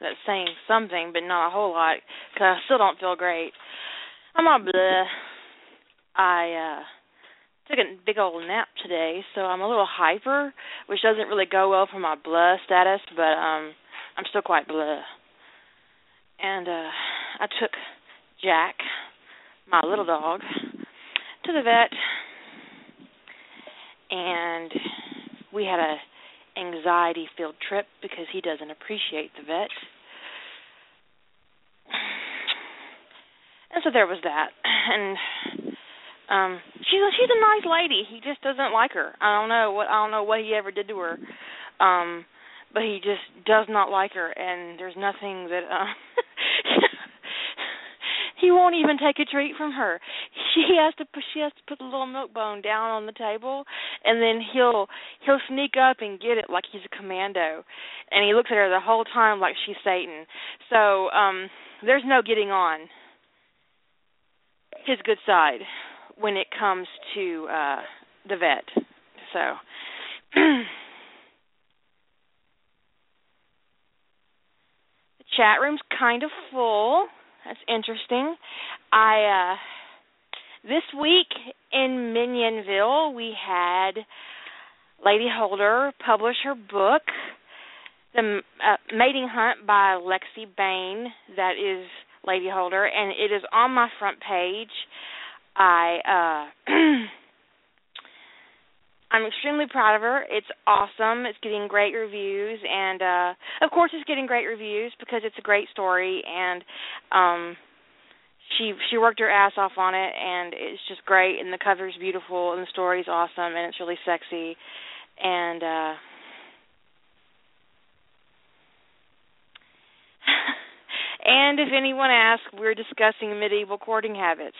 That's saying something, but not a whole lot, because I still don't feel great. I'm all bleh. I uh took a big old nap today, so I'm a little hyper, which doesn't really go well for my blah status, but um I'm still quite blah. And uh I took Jack, my little dog, to the vet and we had a anxiety filled trip because he doesn't appreciate the vet. And so there was that. And um she's a, she's a nice lady. He just doesn't like her. I don't know what I don't know what he ever did to her. Um but he just does not like her and there's nothing that uh he won't even take a treat from her. She has to put she has to put the little milk bone down on the table and then he'll he'll sneak up and get it like he's a commando. And he looks at her the whole time like she's Satan. So, um there's no getting on his good side when it comes to uh the vet. So the chat room's kind of full. That's interesting. I uh this week in Minionville we had Lady Holder publish her book, The uh, Mating Hunt by Lexi Bain. That is Lady Holder, and it is on my front page. I uh I'm extremely proud of her. It's awesome. It's getting great reviews and uh of course it's getting great reviews because it's a great story and um she she worked her ass off on it and it's just great and the cover's beautiful and the story's awesome and it's really sexy and uh and if anyone asks, we're discussing medieval courting habits.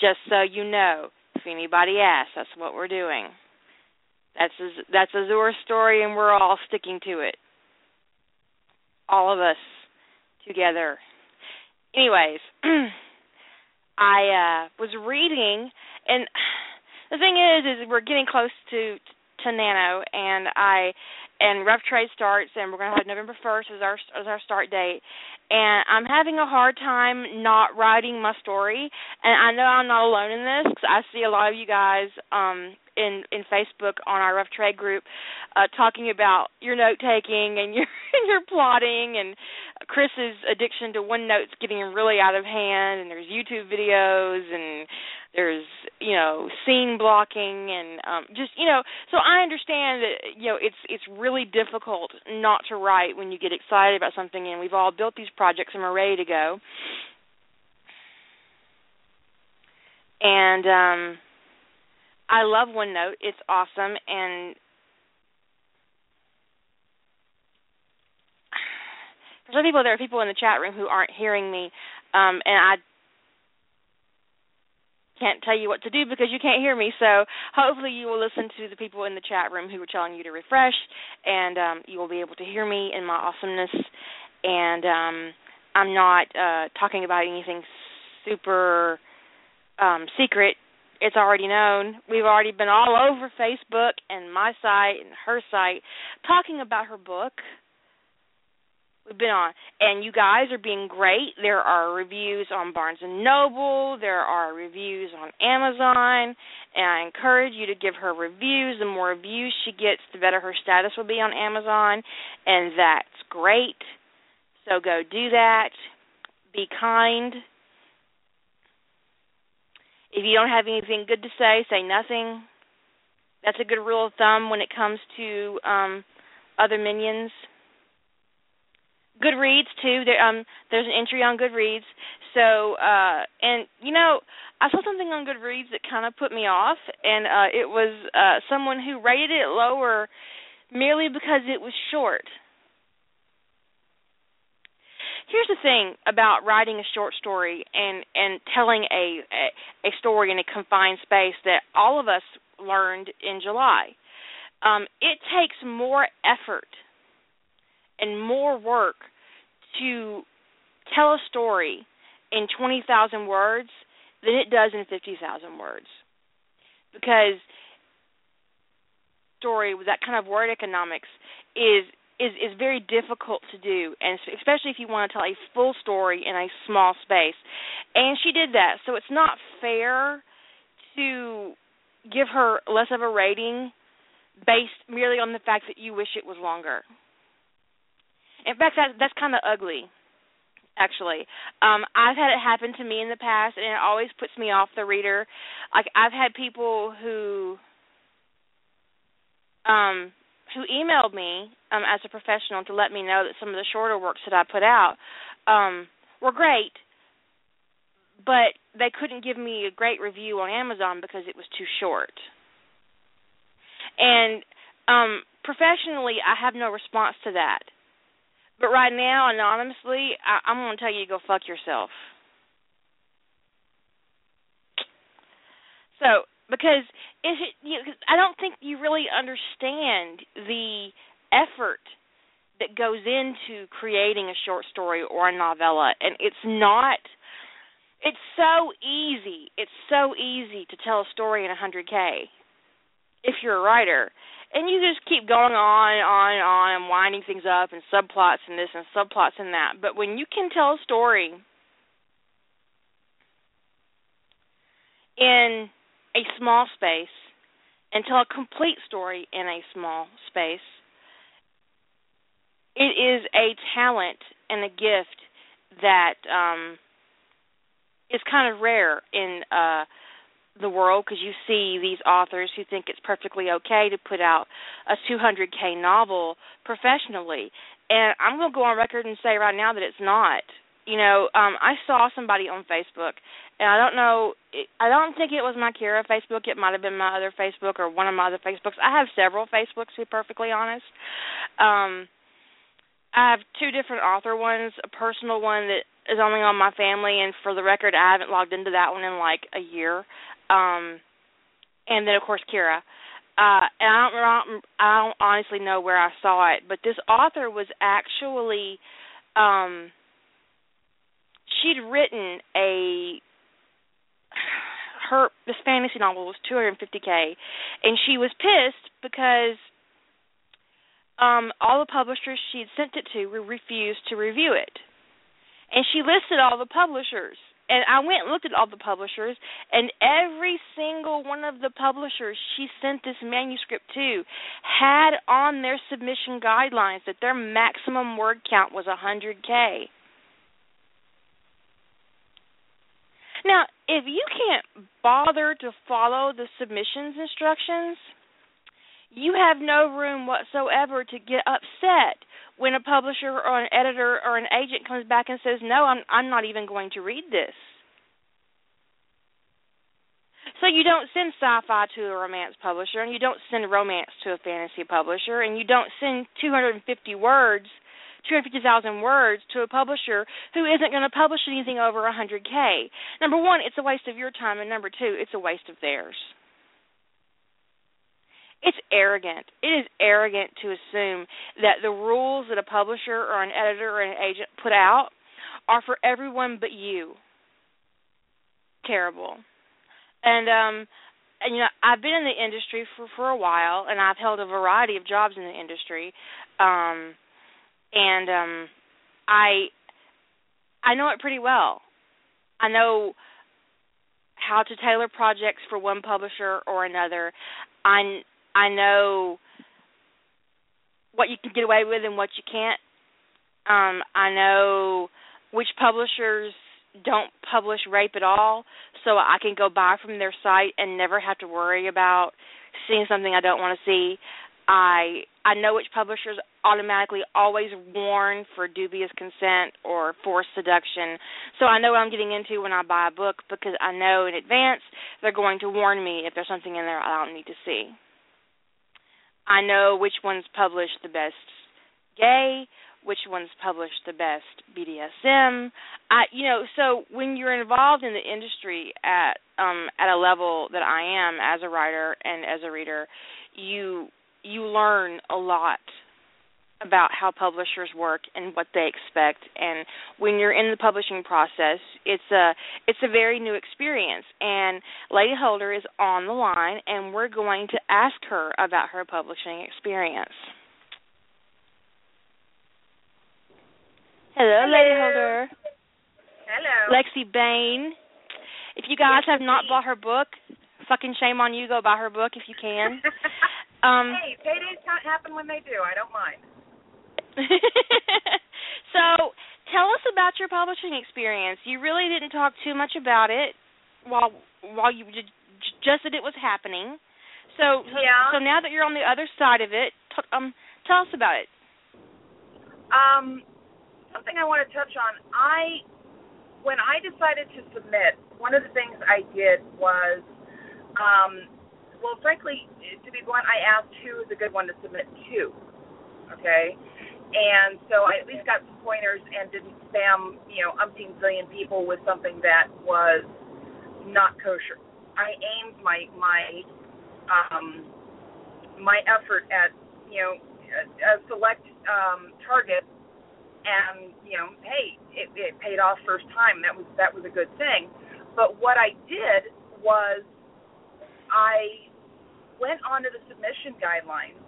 Just so you know, if anybody asks, that's what we're doing. That's a, that's Azur's story, and we're all sticking to it. All of us together. Anyways, I uh was reading, and the thing is, is we're getting close to to Nano, and I and Rough Trade starts, and we're going to have November first as our as our start date. And I'm having a hard time not writing my story, and I know I'm not alone in this because I see a lot of you guys um in in Facebook on our Rough Trade group uh talking about your note taking and your and your plotting and Chris's addiction to OneNote's getting really out of hand and there's YouTube videos and there's you know scene blocking and um just you know so I understand that you know it's it's really difficult not to write when you get excited about something and we've all built these projects and we're ready to go. And um I love OneNote. It's awesome and for some people there are people in the chat room who aren't hearing me um and I can't tell you what to do because you can't hear me. So hopefully you will listen to the people in the chat room who are telling you to refresh, and um, you will be able to hear me in my awesomeness. And um, I'm not uh, talking about anything super um, secret. It's already known. We've already been all over Facebook and my site and her site talking about her book. We've been on. And you guys are being great. There are reviews on barnes and noble. There are reviews on amazon. And i encourage you to give her reviews. The more reviews she gets the better her status will be on amazon. And that's great. So go do that. Be kind if you don't have anything good to say say nothing that's a good rule of thumb when it comes to um other minions Goodreads too. There, um, there's an entry on Goodreads, so uh and you know I saw something on Goodreads that kind of put me off, and uh it was uh someone who rated it lower merely because it was short. Here's the thing about writing a short story and and telling a, a a story in a confined space that all of us learned in July. Um, it takes more effort and more work to tell a story in 20,000 words than it does in 50,000 words. Because story with that kind of word economics is is is very difficult to do and especially if you want to tell a full story in a small space. And she did that. So it's not fair to give her less of a rating based merely on the fact that you wish it was longer. In fact, that that's kind of ugly, actually. Um, I've had it happen to me in the past, and it always puts me off the reader. Like I've had people who um who emailed me um as a professional to let me know that some of the shorter works that I put out um were great, but they couldn't give me a great review on Amazon because it was too short. And um professionally, I have no response to that. But right now, anonymously, I, I'm going to tell you to go fuck yourself. So, because if it, you know, I don't think you really understand the effort that goes into creating a short story or a novella, and it's not. It's so easy. It's so easy to tell a story in 100k if you're a writer and you just keep going on and on and on and winding things up and subplots and this and subplots and that. But when you can tell a story in a small space and tell a complete story in a small space, it is a talent and a gift that um is kind of rare in uh the world because you see these authors who think it's perfectly okay to put out a 200k novel professionally. And i'm going to go on record and say right now that it's not you know um i saw somebody on facebook and i don't know i don't think it was my kira facebook. It might have been my other facebook or one of my other facebooks. I have several facebooks to be perfectly honest. Um i have two different author ones a personal one that is only on my family and for the record I haven't logged into that one in like a year. Um, and then of course Kira. Uh, and I don't, I don't honestly know where I saw it, but this author was actually, um, she'd written a her this fantasy novel was 250k, and she was pissed because um all the publishers she'd sent it to refused to review it, and she listed all the publishers and I went and looked at all the publishers, and every single one of the publishers she sent this manuscript to had on their submission guidelines that their maximum word count was 100K. Now, if you can't bother to follow the submissions instructions, you have no room whatsoever to get upset when a publisher or an editor or an agent comes back and says, "No, I'm I'm not even going to read this." So you don't send sci-fi to a romance publisher, and you don't send romance to a fantasy publisher, and you don't send 250 words, 250,000 words to a publisher who isn't going to publish anything over 100k. Number one, it's a waste of your time, and number two, it's a waste of theirs. It's arrogant. It is arrogant to assume that the rules that a publisher or an editor or an agent put out are for everyone but you. Terrible. And um and you know, I've been in the industry for for a while and I've held a variety of jobs in the industry. Um and um I I know it pretty well. I know how to tailor projects for one publisher or another. I I know what you can get away with and what you can't. Um, I know which publishers don't publish rape at all, so I can go buy from their site and never have to worry about seeing something I don't want to see. I I know which publishers automatically always warn for dubious consent or forced seduction. So I know what I'm getting into when I buy a book because I know in advance they're going to warn me if there's something in there I don't need to see. I know which ones publish the best gay, which ones publish the best BDSM. I you know, so when you're involved in the industry at um at a level that I am as a writer and as a reader, you you learn a lot about how publishers work and what they expect. And when you're in the publishing process it's a it's a very new experience. And lady holder is on the line and we're going to ask her about her publishing experience. Hello, hello. lady holder. Hello. Lexi bain. If you guys yes, have not bought her book fucking shame on you go buy her book if you can um hey paydays can't happen when they do i don't mind so tell us about your publishing experience. You really didn't talk too much about it while while you just that it was happening. So, so yeah. So now that you're on the other side of it, t- um, tell us about it. Um, something I want to touch on. I when I decided to submit, one of the things I did was, um, well, frankly, to be blunt, I asked who is a good one to submit to. Okay, and so I at least got some pointers and didn't spam, you know, umpteen zillion people with something that was not kosher. I aimed my my um, my effort at you know a, a select um, target, and you know, hey, it, it paid off first time. That was that was a good thing. But what I did was I went onto the submission guidelines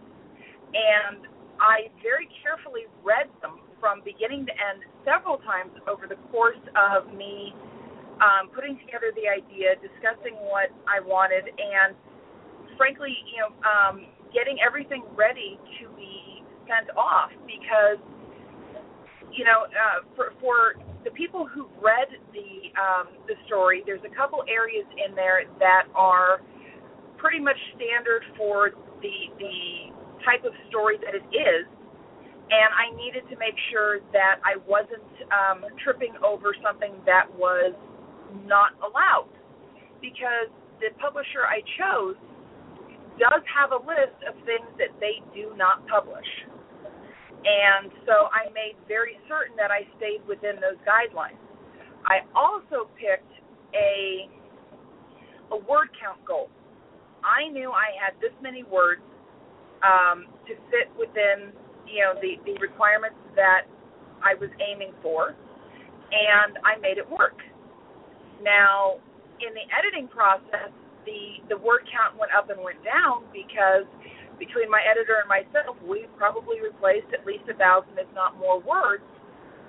and I very carefully read them from beginning to end several times over the course of me um, putting together the idea, discussing what I wanted, and frankly, you know, um, getting everything ready to be sent off because, you know, uh, for, for the people who've read the um, the story, there's a couple areas in there that are pretty much standard for the the type of story that it is, and I needed to make sure that I wasn't um, tripping over something that was not allowed, because the publisher I chose does have a list of things that they do not publish. And so I made very certain that I stayed within those guidelines. I also picked a a word count goal. I knew I had this many words um, to fit within you know the the requirements that I was aiming for, and I made it work. Now, in the editing process, the the word count went up and went down because between my editor and myself, we probably replaced at least a thousand, if not more, words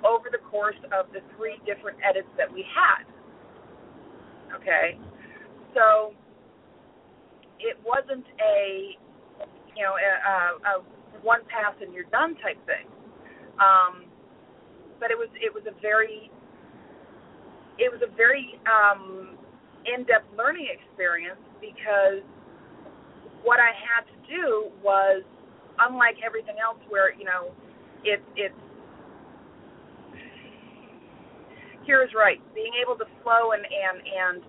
over the course of the three different edits that we had. Okay, so it wasn't a you know, a, a one pass and you're done type thing. Um, but it was it was a very it was a very um, in-depth learning experience because what I had to do was unlike everything else where you know it's it's here is right being able to flow and and and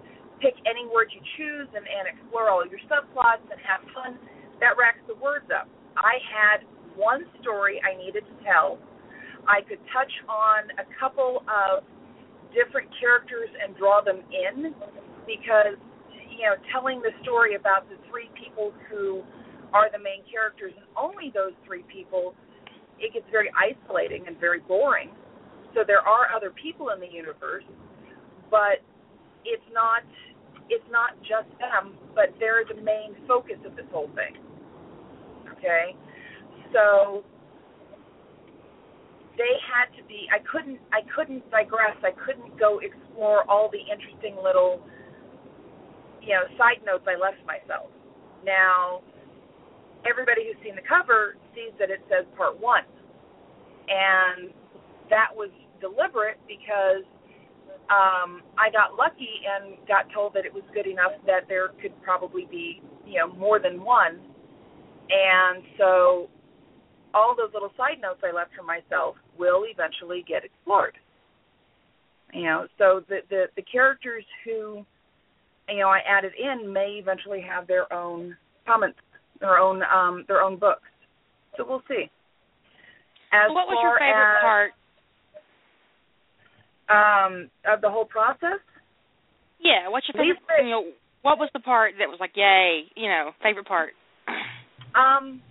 pick any word you choose and and explore all your subplots and have fun that racks the words up. I had one story I needed to tell. I could touch on a couple of different characters and draw them in because you know telling the story about the three people who are the main characters and only those three people it gets very isolating and very boring so there are other people in the universe but it's not it's not just them but they're the main focus of this whole thing okay? So they had to be I couldn't I couldn't digress. I couldn't go explore all the interesting little you know, side notes I left myself. Now, everybody who's seen the cover sees that it says part 1. And that was deliberate because um, I got lucky and got told that it was good enough that there could probably be, you know, more than one And so all those little side notes I left for myself will eventually get explored. You know, so the the, the characters who you know I added in may eventually have their own comments, their own um their own books. So we'll see. As what was your favorite as, part? Um, of the whole process? Yeah, what's your favorite? You know, what was the part that was like, yay? You know, favorite part. Um,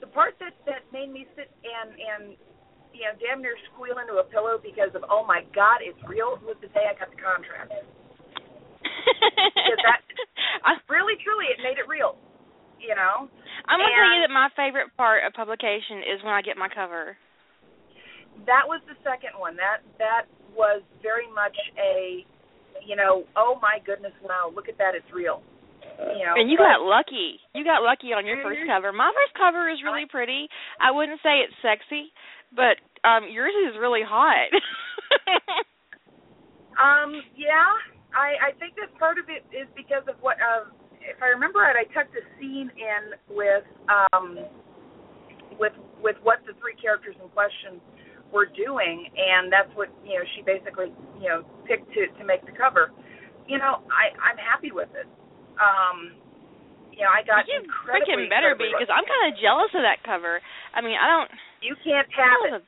the part that that made me sit and and you know damn near squeal into a pillow because of oh my god it's real was the day I got the contract. because that really truly it made it real. You know. I'm gonna and tell you that my favorite part of publication is when I get my cover. That was the second one. That that was very much a you know, oh my goodness, wow, look at that, it's real. You know, and you but, got lucky. You got lucky on your first cover. My first cover is really pretty. I wouldn't say it's sexy, but um yours is really hot. um, yeah. I I think that part of it is because of what uh if I remember right, I tucked a scene in with um with with what the three characters in question were doing and that's what, you know, she basically, you know, picked to to make the cover. You know, I I'm happy with it um you know, I got you freaking better be because I'm kind of jealous of that cover. I mean, I don't. You can't have it.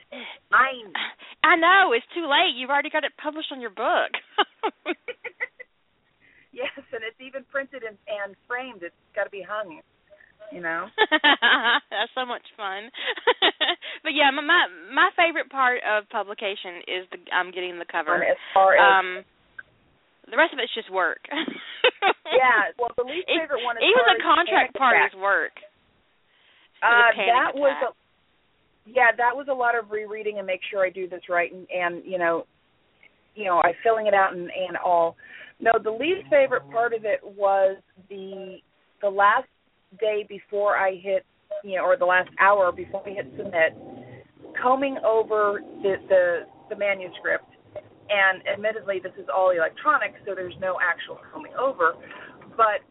Mine. I know it's too late. You've already got it published on your book. yes, and it's even printed and, and framed. It's got to be hung. You know. That's so much fun. but yeah, my, my my favorite part of publication is the I'm um, getting the cover. as far as um, the rest of it's just work. yeah, well, the least favorite one is even the contract part attack. is work. Uh, that was a, yeah, that was a lot of rereading and make sure I do this right and and you know, you know, I filling it out and and all. No, the least favorite part of it was the the last day before I hit, you know, or the last hour before I hit submit, combing over the the the manuscript and admittedly, this is all electronic, so there's no actual combing over. But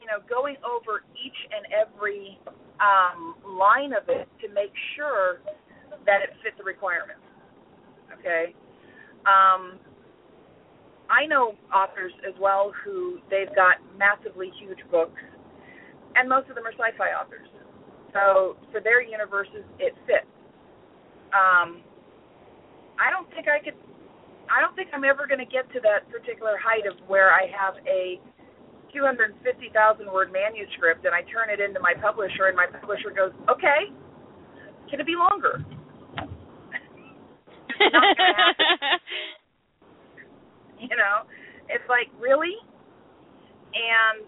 you know, going over each and every um, line of it to make sure that it fit the requirements. Okay. Um, I know authors as well who they've got massively huge books, and most of them are sci-fi authors. So for their universes, it fits. Um, I don't think I could I don't think I'm ever going to get to that particular height of where I have a 250,000 word manuscript and I turn it into my publisher and my publisher goes, "Okay, can it be longer?" you know, it's like really, and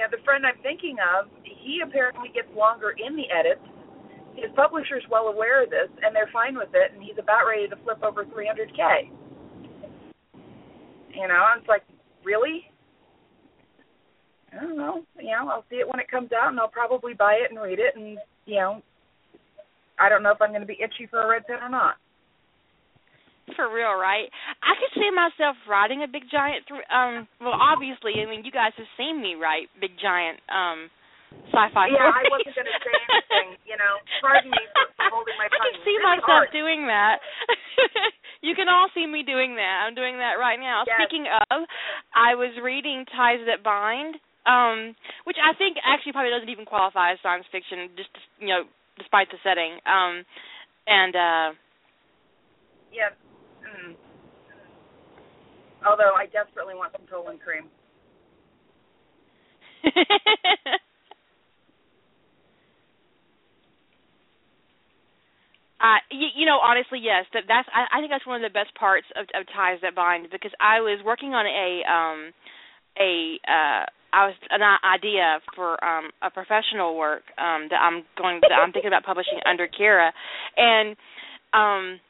know, the friend I'm thinking of, he apparently gets longer in the edits. His publisher's well aware of this, and they're fine with it, and he's about ready to flip over 300k. You know, it's like, really? I don't know. You know, I'll see it when it comes out, and I'll probably buy it and read it, and you know, I don't know if I'm going to be itchy for a red pen or not. For real, right? I could see myself writing a big giant. Th- um, well, obviously, I mean, you guys have seen me write big giant um sci-fi yeah, stories. I wasn't going to say anything. You know, pardon me for, for holding my tongue. I can see really myself hard. doing that. you can all see me doing that. I'm doing that right now. Yes. Speaking of, I was reading Ties That Bind, um, which I think actually probably doesn't even qualify as science fiction, just you know, despite the setting. Um, and uh yeah. Mm. Although I desperately want some Tolan cream. Uh, you, you know, honestly, yes. That that's. I, I think that's one of the best parts of, of ties that bind because I was working on a um a uh I was an idea for um a professional work um that I'm going that I'm thinking about publishing under Kira, and um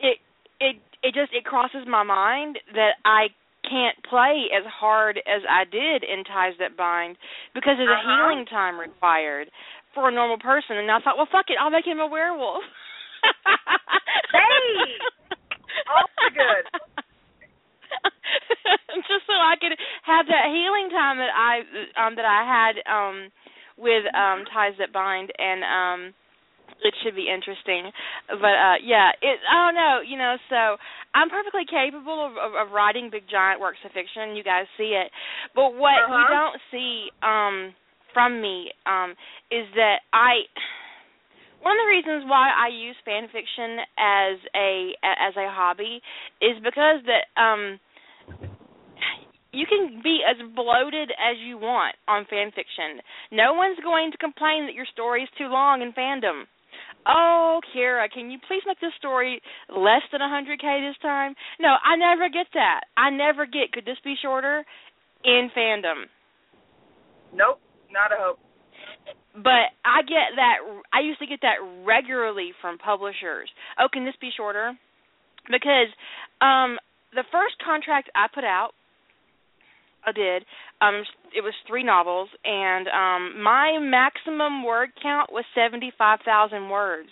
it it it just it crosses my mind that I can't play as hard as I did in Ties That Bind because of the uh-huh. healing time required for a normal person. And I thought, well, fuck it, I'll make him a werewolf. hey, all good. Just so I could have that healing time that I um that I had um with um ties that bind and um it should be interesting but uh yeah it i don't know you know so i'm perfectly capable of of, of writing big giant works of fiction you guys see it but what Uh-huh. you don't see um from me um is that i one of the reasons why I use fan fiction as a as a hobby is because that um you can be as bloated as you want on fan fiction. No one's going to complain that your story is too long in fandom. Oh, Kira, can you please make this story less than a 100k this time? No, I never get that. I never get could this be shorter in fandom. Nope, not a hope. But I get that I used to get that regularly from publishers. Oh, can this be shorter? Because um the first contract I put out I did. Um it was 3 novels and um my maximum word count was 75,000 words.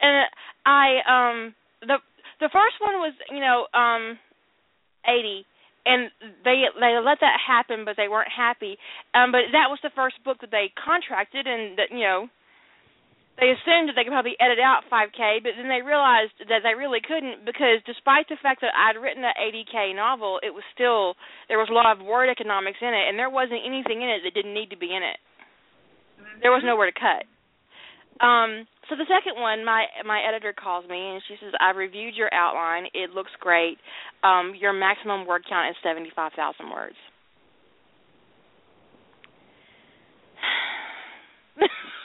And I um the the first one was, you know, um 80 and they they let that happen but they weren't happy um but that was the first book that they contracted and that you know they assumed that they could probably edit out 5k but then they realized that they really couldn't because despite the fact that I'd written an 80k novel it was still there was a lot of word economics in it and there wasn't anything in it that didn't need to be in it. There was nowhere to cut. Um so the second one my my editor calls me and she says i reviewed your outline. It looks great. Um your maximum word count is 75,000 words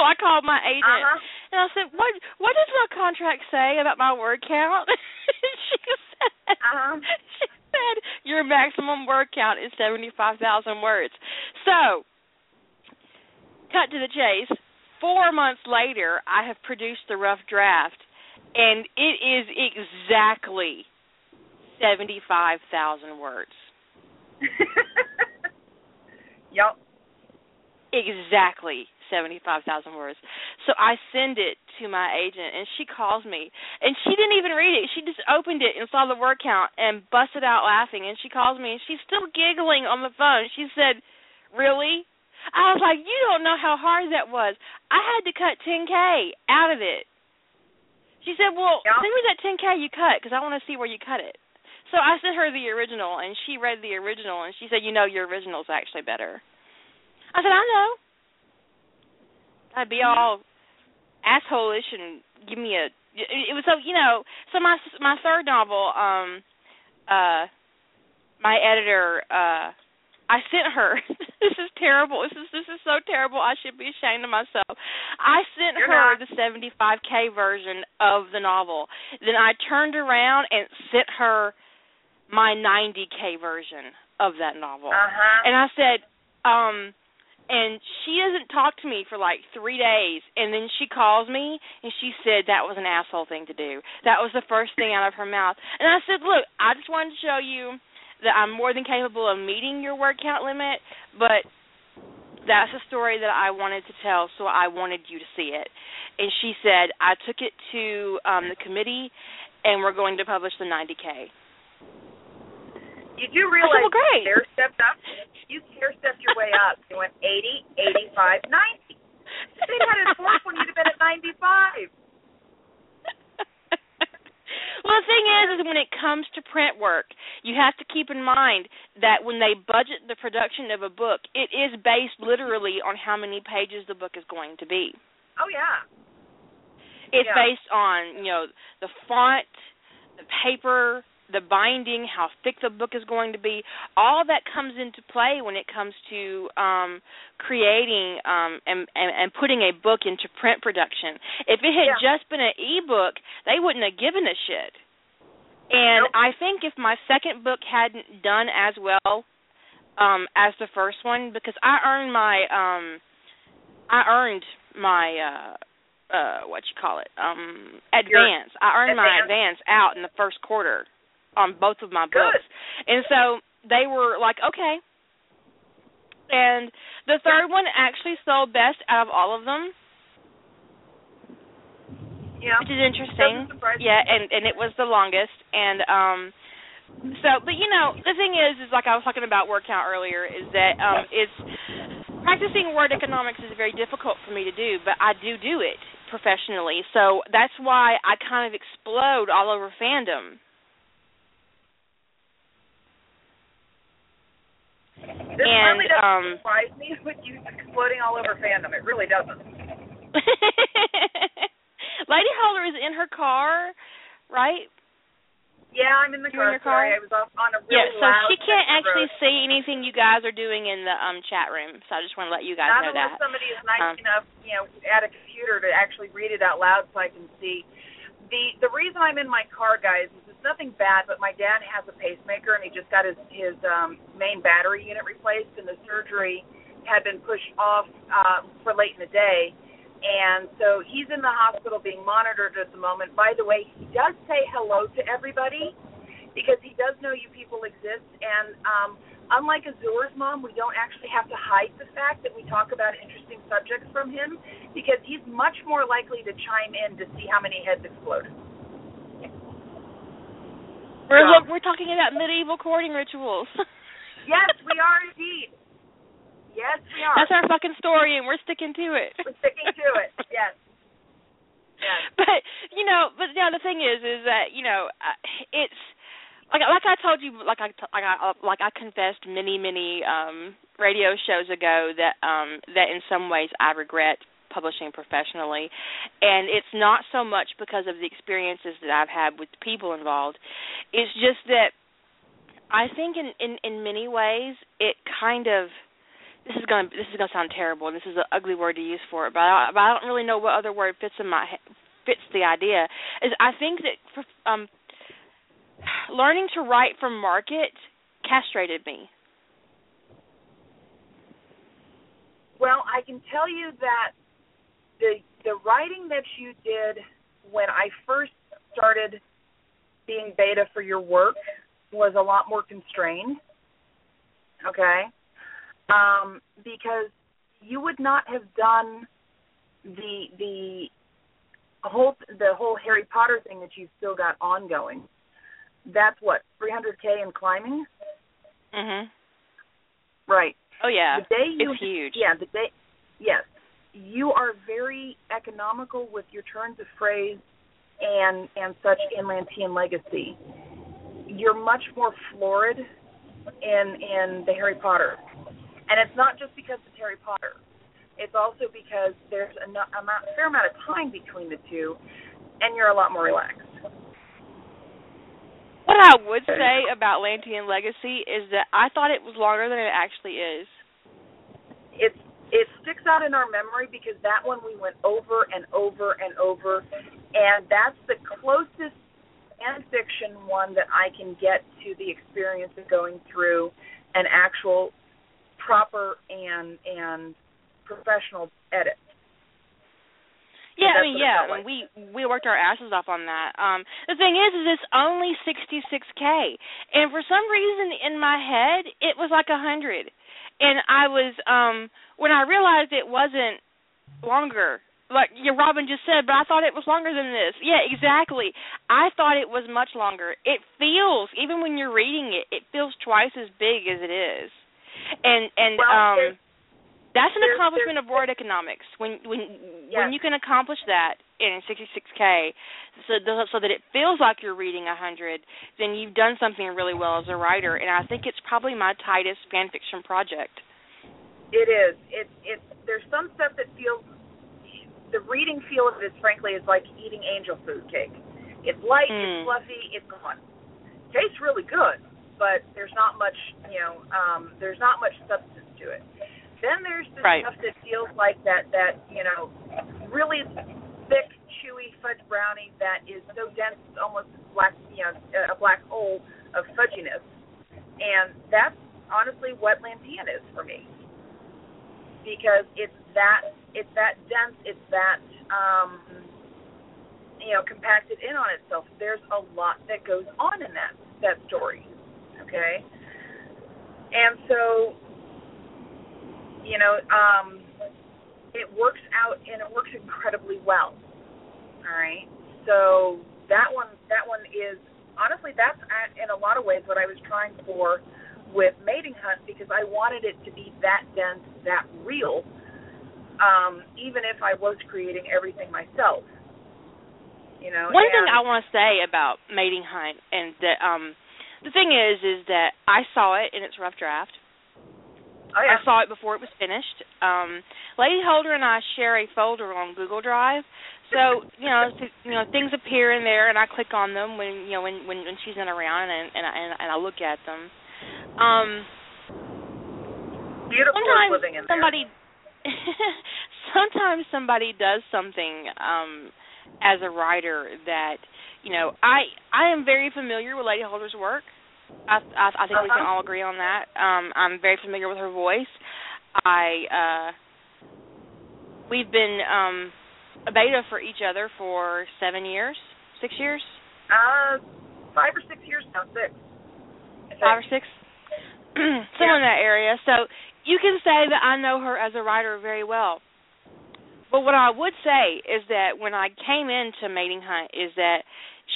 so i called my agent Uh-huh. and i said what what does my contract say about my word count she said Uh-huh. she said your maximum word count is 75,000 words so cut to the chase four months later, I have produced the rough draft, and it is exactly seventy-five thousand words. yep. Exactly seventy-five thousand words. So I send it to my agent, and she calls me, and she didn't even read it. She just opened it and saw the word count and busted out laughing. And she calls me, and she's still giggling on the phone. She said, "Really?" I was like, "You don't know how hard that was. I had to cut 10k out of it." She said, "Well, Yeah. send me that 10k you cut because I want to see where you cut it." So I sent her the original, and she read the original, and she said, "You know, your original's actually better." I said, "I know." I'd be all assholeish and give me a. It was so you know. So my my third novel, um, uh, my editor, uh, I sent her. this is terrible. This is this is so terrible. I should be ashamed of myself. I sent You're her not. the 75k version of the novel. Then I turned around and sent her my 90k version of that novel. Uh-huh. And I said, um, and she doesn't talk to me for like three days, and then she calls me and she said that was an asshole thing to do. That was the first thing out of her mouth. And I said, look, I just wanted to show you that I'm more than capable of meeting your word count limit, but that's a story that I wanted to tell, so I wanted you to see it. And she said, I took it to um the committee, and we're going to publish the 90k. You do I said, realize well, great. you stair stepped up. You stair stepped your way up. You went 80, 85, 90. If they had a fourth one, you'd have been at 95. well, the thing is, is when it comes to print work, you have to keep in mind that when they budget the production of a book, it is based literally on how many pages the book is going to be. Oh yeah. It's Yeah. based on you know the font, the paper, the binding, how thick the book is going to be. All that comes into play when it comes to um creating um and, and and putting a book into print production. If it had Yeah. just been an ebook, they wouldn't have given a shit. And Nope. I think if my second book hadn't done as well um as the first one because I earned my um I earned my uh uh what you call it um advance i earned my advance. advance out in the first quarter on both of my Good. books and so they were like okay and the third one actually sold best out of all of them Yeah. which is interesting Doesn't surprise me. yeah and and it was the longest and um so but you know the thing is is like i was talking about word count earlier is that um it's practicing word economics is very difficult for me to do, but I do do it professionally. So that's why I kind of explode all over fandom. This and really doesn't um surprise me with you exploding all over fandom. It really doesn't. Lady Holder is in her car, right? Yeah, I'm in the You're car. in your car? Sorry, I was off on a really yeah, so she can't actually road. see anything you guys are doing in the um chat room. So I just want to let you guys Not know unless that. somebody is nice Um, enough, you know, at a computer to actually read it out loud so I can see. The the reason I'm in my car, guys, is nothing bad, but my dad has a pacemaker and he just got his his um main battery unit replaced and the surgery had been pushed off uh, for late in the day. And so he's in the hospital being monitored at the moment. By the way, he does say hello to everybody because he does know you people exist. And um, unlike Azur's mom, we don't actually have to hide the fact that we talk about interesting subjects from him because he's much more likely to chime in to see how many heads explode. We're So- look, we're talking about medieval courting rituals. Yes, we are indeed. Yes, we are. That's our fucking story, and we're sticking to it. We're sticking to it. Yes. Yes. But you know, but now the thing is, is that you know, uh, it's like like I told you, like I like I like I confessed many many um radio shows ago that um that in some ways I regret publishing professionally and it's not so much because of the experiences that I've had with the people involved it's just that I think in in in many ways it kind of this is going to this is going to sound terrible and this is an ugly word to use for it but I, but I don't really know what other word fits in my fits the idea is I think that for, um learning to write from market castrated me. Well, I can tell you that the the writing that you did when I first started being beta for your work was a lot more constrained. Okay? Um, because you would not have done the the whole the whole Harry Potter thing that you've still got ongoing. That's what 300k and climbing, mhm right? oh yeah the day you, it's huge Yeah, the day. Yes, you are very economical with your turns of phrase and and such in Lantean Legacy. You're much more florid in in the Harry Potter, and it's not just because it's Harry Potter. It's also because there's a amount, fair amount of time between the two, and you're a lot more relaxed. What I would say about Lantean Legacy is that I thought it was longer than it actually is. It's it sticks out in our memory because that one we went over and over and over, and that's the closest fan fiction one that I can get to the experience of going through an actual proper and and professional edit. Yeah, I mean, yeah, I mean, like. we we worked our asses off on that. Um the thing is is it's only 66k. And for some reason in my head it was like a 100. And I was um when I realized it wasn't longer like yeah, Robin just said, but I thought it was longer than this. Yeah, exactly. I thought it was much longer. It feels even when you're reading it, it feels twice as big as it is. And and Well, um that's an there's- accomplishment there's- of word economics. When when Yes. when you can accomplish that in 66k, so so that it feels like you're reading hundred, then you've done something really well as a writer. And I think it's probably my tightest fan fiction project. It is. It's it's there's some stuff that feels the reading feel of it is frankly is like eating angel food cake. It's light, Mm. it's fluffy, it's fun. Tastes really good, but there's not much you know, um, there's not much substance to it. Then there's the Right. stuff that feels like that that, you know, really thick, chewy fudge brownie that is so dense it's almost black you know, a black hole of fudginess. And that's honestly what Lantean is for me because it's that it's that dense, it's that um, you know compacted in on itself. There's a lot that goes on in that that story, okay? And so, you know, um, it works out and it works incredibly well. All right, so that one that one is honestly that's at, in a lot of ways what I was trying for with Mating Hunt because I wanted it to be that dense, that real, um, even if I was creating everything myself. You know. One thing I want to say about Mating Hunt, and that um, the thing is, is that I saw it in its rough draft. oh, yeah. I saw it before it was finished. Um, Lady Holder and I share a folder on Google Drive, so you know, th- you know, things appear in there, and I click on them when you know when when, when she's not around, and and I, and, and I look at them. Um, Beautiful sometimes living in somebody, sometimes somebody does something um, as a writer that you know I I am very familiar with Lady Holder's work. I I, I think we can Uh-huh. all agree on that. Um, I'm very familiar with her voice. I uh, we've been um, a beta for each other for seven years, six years. Uh, five or six years now, six. Five or six, somewhere in that area. So you can say that I know her as a writer very well. But what I would say is that when I came into Mating Hunt, is that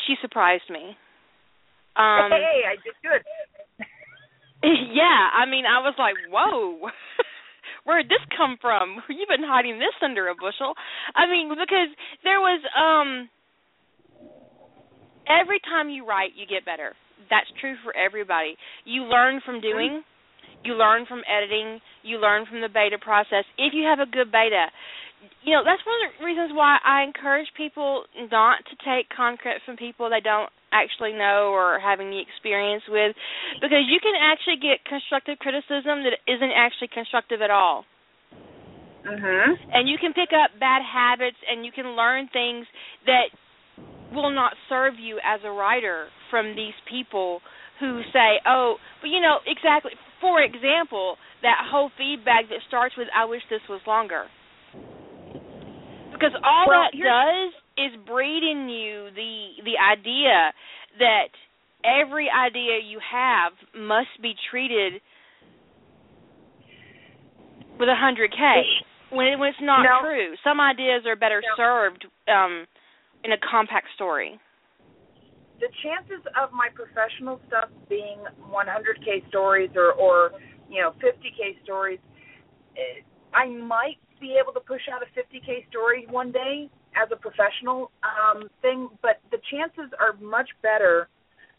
she surprised me. Um, hey, I did good. yeah, I mean, I was like, whoa. Where did this come from? You've been hiding this under a bushel. I mean, because there was um every time you write, you get better. That's true for everybody. You learn from doing, you learn from editing, you learn from the beta process. If you have a good beta, you know, that's one of the reasons why I encourage people not to take concrit from people they don't actually know or having the experience with because you can actually get constructive criticism that isn't actually constructive at all Mhm. and you can pick up bad habits and you can learn things that will not serve you as a writer from these people who say, "Oh, but you know exactly." For example, that whole feedback that starts with "I wish this was longer," because all Well, that does is breed in you the the idea that every idea you have must be treated with a hundred K when, it, when it's not No. true. Some ideas are better No. served um, in a compact story. The chances of my professional stuff being 100k stories or or you know 50k stories eh, i might be able to push out a 50k story one day as a professional um thing but the chances are much better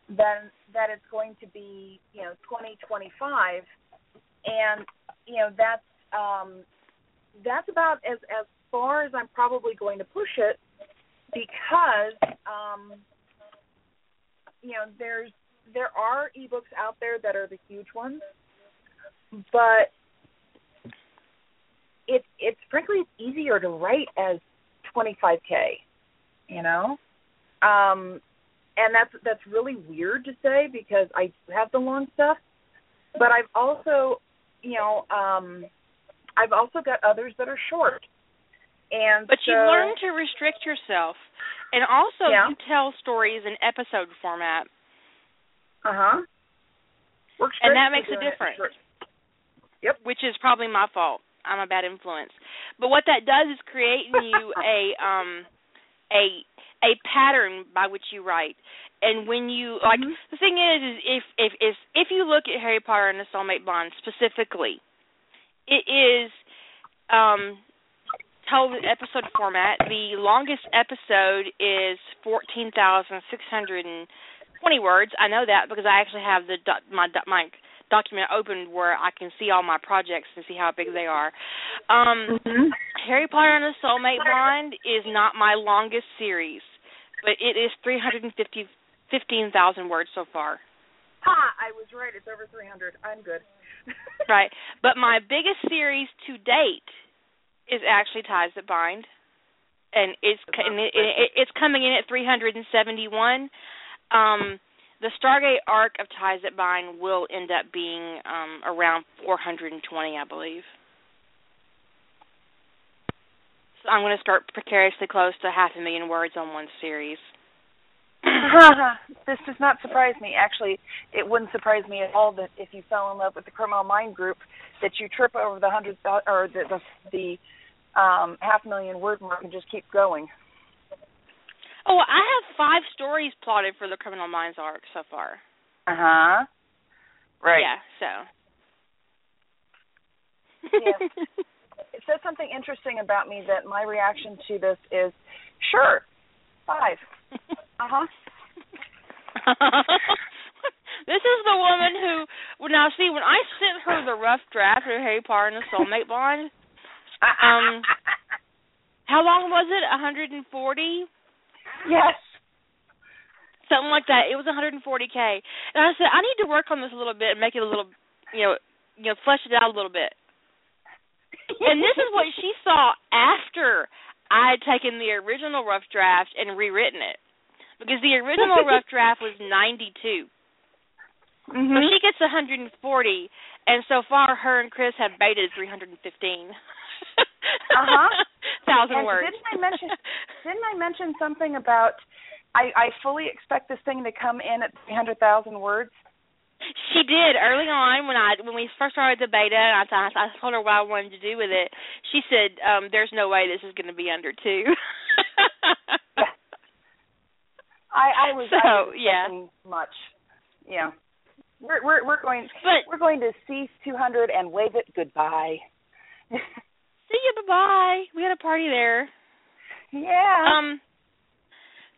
than that it's going to be you know 20 25 and you know that's um that's about as as far as i'm probably going to push it because um you know there's there are ebooks out there that are the huge ones but it's it's frankly it's easier to write as 25k you know? Um and that's that's really weird to say because i have the long stuff but i've also you know um i've also got others that are short. And But so, you learn to restrict yourself, and also Yeah. you tell stories in episode format, uh-huh Works and that makes a difference. Yep. Which is probably my fault. I'm a bad influence. But what that does is create in you a um a a pattern by which you write. And when you like Mhm. the thing is is if if if if you look at Harry Potter and the Soulmate Bond specifically, it is um told in episode format. The longest episode is fourteen thousand six hundred and twenty words. I know that because I actually have the doc- my doc- my document open where I can see all my projects and see how big they are. Um Mhm. Harry Potter and the Soulmate Bond is not my longest series, but it is three hundred and fifty fifteen thousand words so far. Ha! I was right. It's over 300. I'm good. Right. But my biggest series to date is actually Ties That Bind, and it's and it, it, it's coming in at 371. Um, the Stargate arc of Ties That Bind will end up being um, around 420, I believe. So I'm going to start precariously close to half a million words on one series. this does not surprise me. Actually, it wouldn't surprise me at all that if you fell in love with the Criminal Mind Group, that you trip over the hundred or the the, the um, half million word mark and just keep going. Oh, I have five stories plotted for the Criminal Minds arc so far. Uh huh. Right. Yeah. So. Yes. It says something interesting about me that my reaction to this is, sure, five. Uh huh. this is the woman who. Well, now see, when I sent her the rough draft of Harry Potter and the Soulmate Bond, Um, how long was it? 140? yes. Something like that. It was 140k, and I said I need to work on this a little bit and make it a little, you know, you know, flesh it out a little bit. and this is what she saw after I had taken the original rough draft and rewritten it, because the original rough draft was 92. Mm-hmm. So she gets 140, and so far her and Chris have baited 315. Uh-huh. Thousand And words. didn't I mention- Didn't I mention something about I, I fully expect this thing to come in at 300,000 words? She did early on when I when we first started the beta, and I, I, I told her what I wanted to do with it. She said, um, "There's no way this is going to be under two. I, I was So, I was yeah. much. Yeah. We're we're we're going but we're going to cease 200 and wave it goodbye. see you, bye bye. We had a party there. yeah. Um,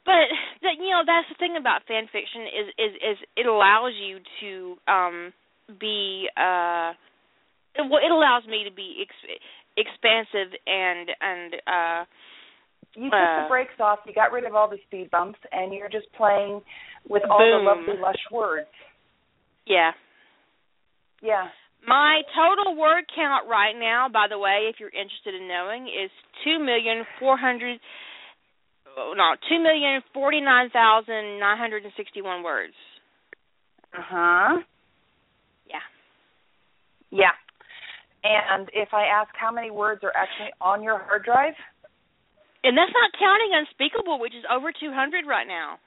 but that you know that's the thing about fan fiction is is is it allows you to um be uh well it allows me to be ex- expansive and and uh you took uh, the brakes off, you got rid of all the speed bumps and you're just playing with all Boom. the lovely lush words. yeah Yeah. My total word count right now, by the way, if you're interested in knowing, is two million four hundred. oh, No, two million forty nine thousand nine hundred and sixty one words. Uh-huh. Yeah. Yeah. And if I ask how many words are actually on your hard drive? And that's not counting Unspeakable, which is over two hundred right now.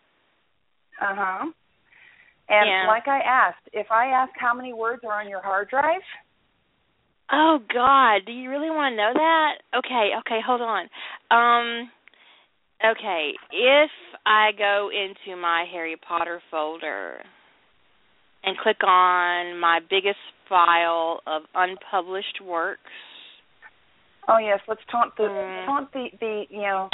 Uh-huh. And Yeah. like I asked, if I ask how many words are on your hard drive, Oh God, do you really want to know that? Okay, okay, hold on. Um okay, if I go into my Harry Potter folder and click on my biggest file of unpublished works, oh yes, let's taunt the Mm. taunt the the you know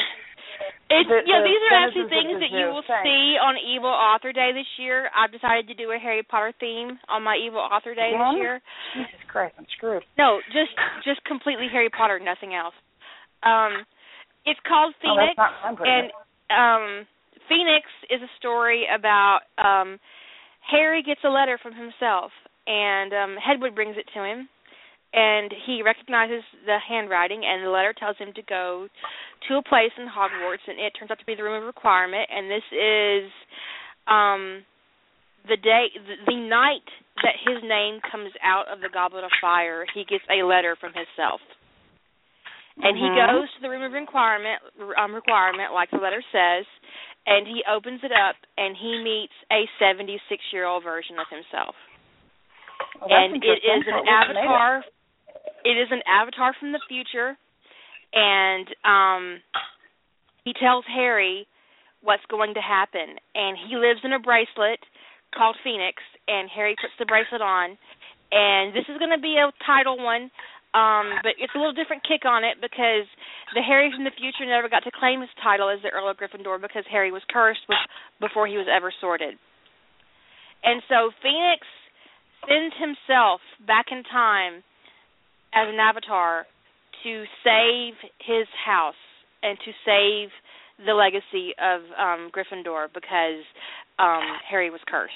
It's The- yeah, the these are actually things that you will see on Evil Author Day this year. I've decided to do a Harry Potter theme on my Evil Author Day Again? this year. Jesus Christ, I'm screwed. No, just just completely Harry Potter, nothing else. Um it's called Oh, Phoenix that's not what I'm putting and um Phoenix is a story about um Harry gets a letter from himself and um Hedwig brings it to him and he recognizes the handwriting and the letter tells him to go to a place in Hogwarts and it turns out to be the room of requirement and this is um the day the, the night that his name comes out of the goblet of fire he gets a letter from himself and he Mhm. goes to the room of requirement um requirement like the letter says and he opens it up and he meets a 76 year old version of himself Oh, and it is an What was the name of it? avatar it is an avatar from the future and um he tells Harry what's going to happen and he lives in a bracelet called Phoenix and Harry puts the bracelet on and this is going to be a title one um but it's a little different kick on it because the Harry from the future never got to claim his title as the Earl of Gryffindor because Harry was cursed with, before he was ever sorted. And so Phoenix sends himself back in time as an avatar to save his house and to save the legacy of um Gryffindor because um Harry was cursed.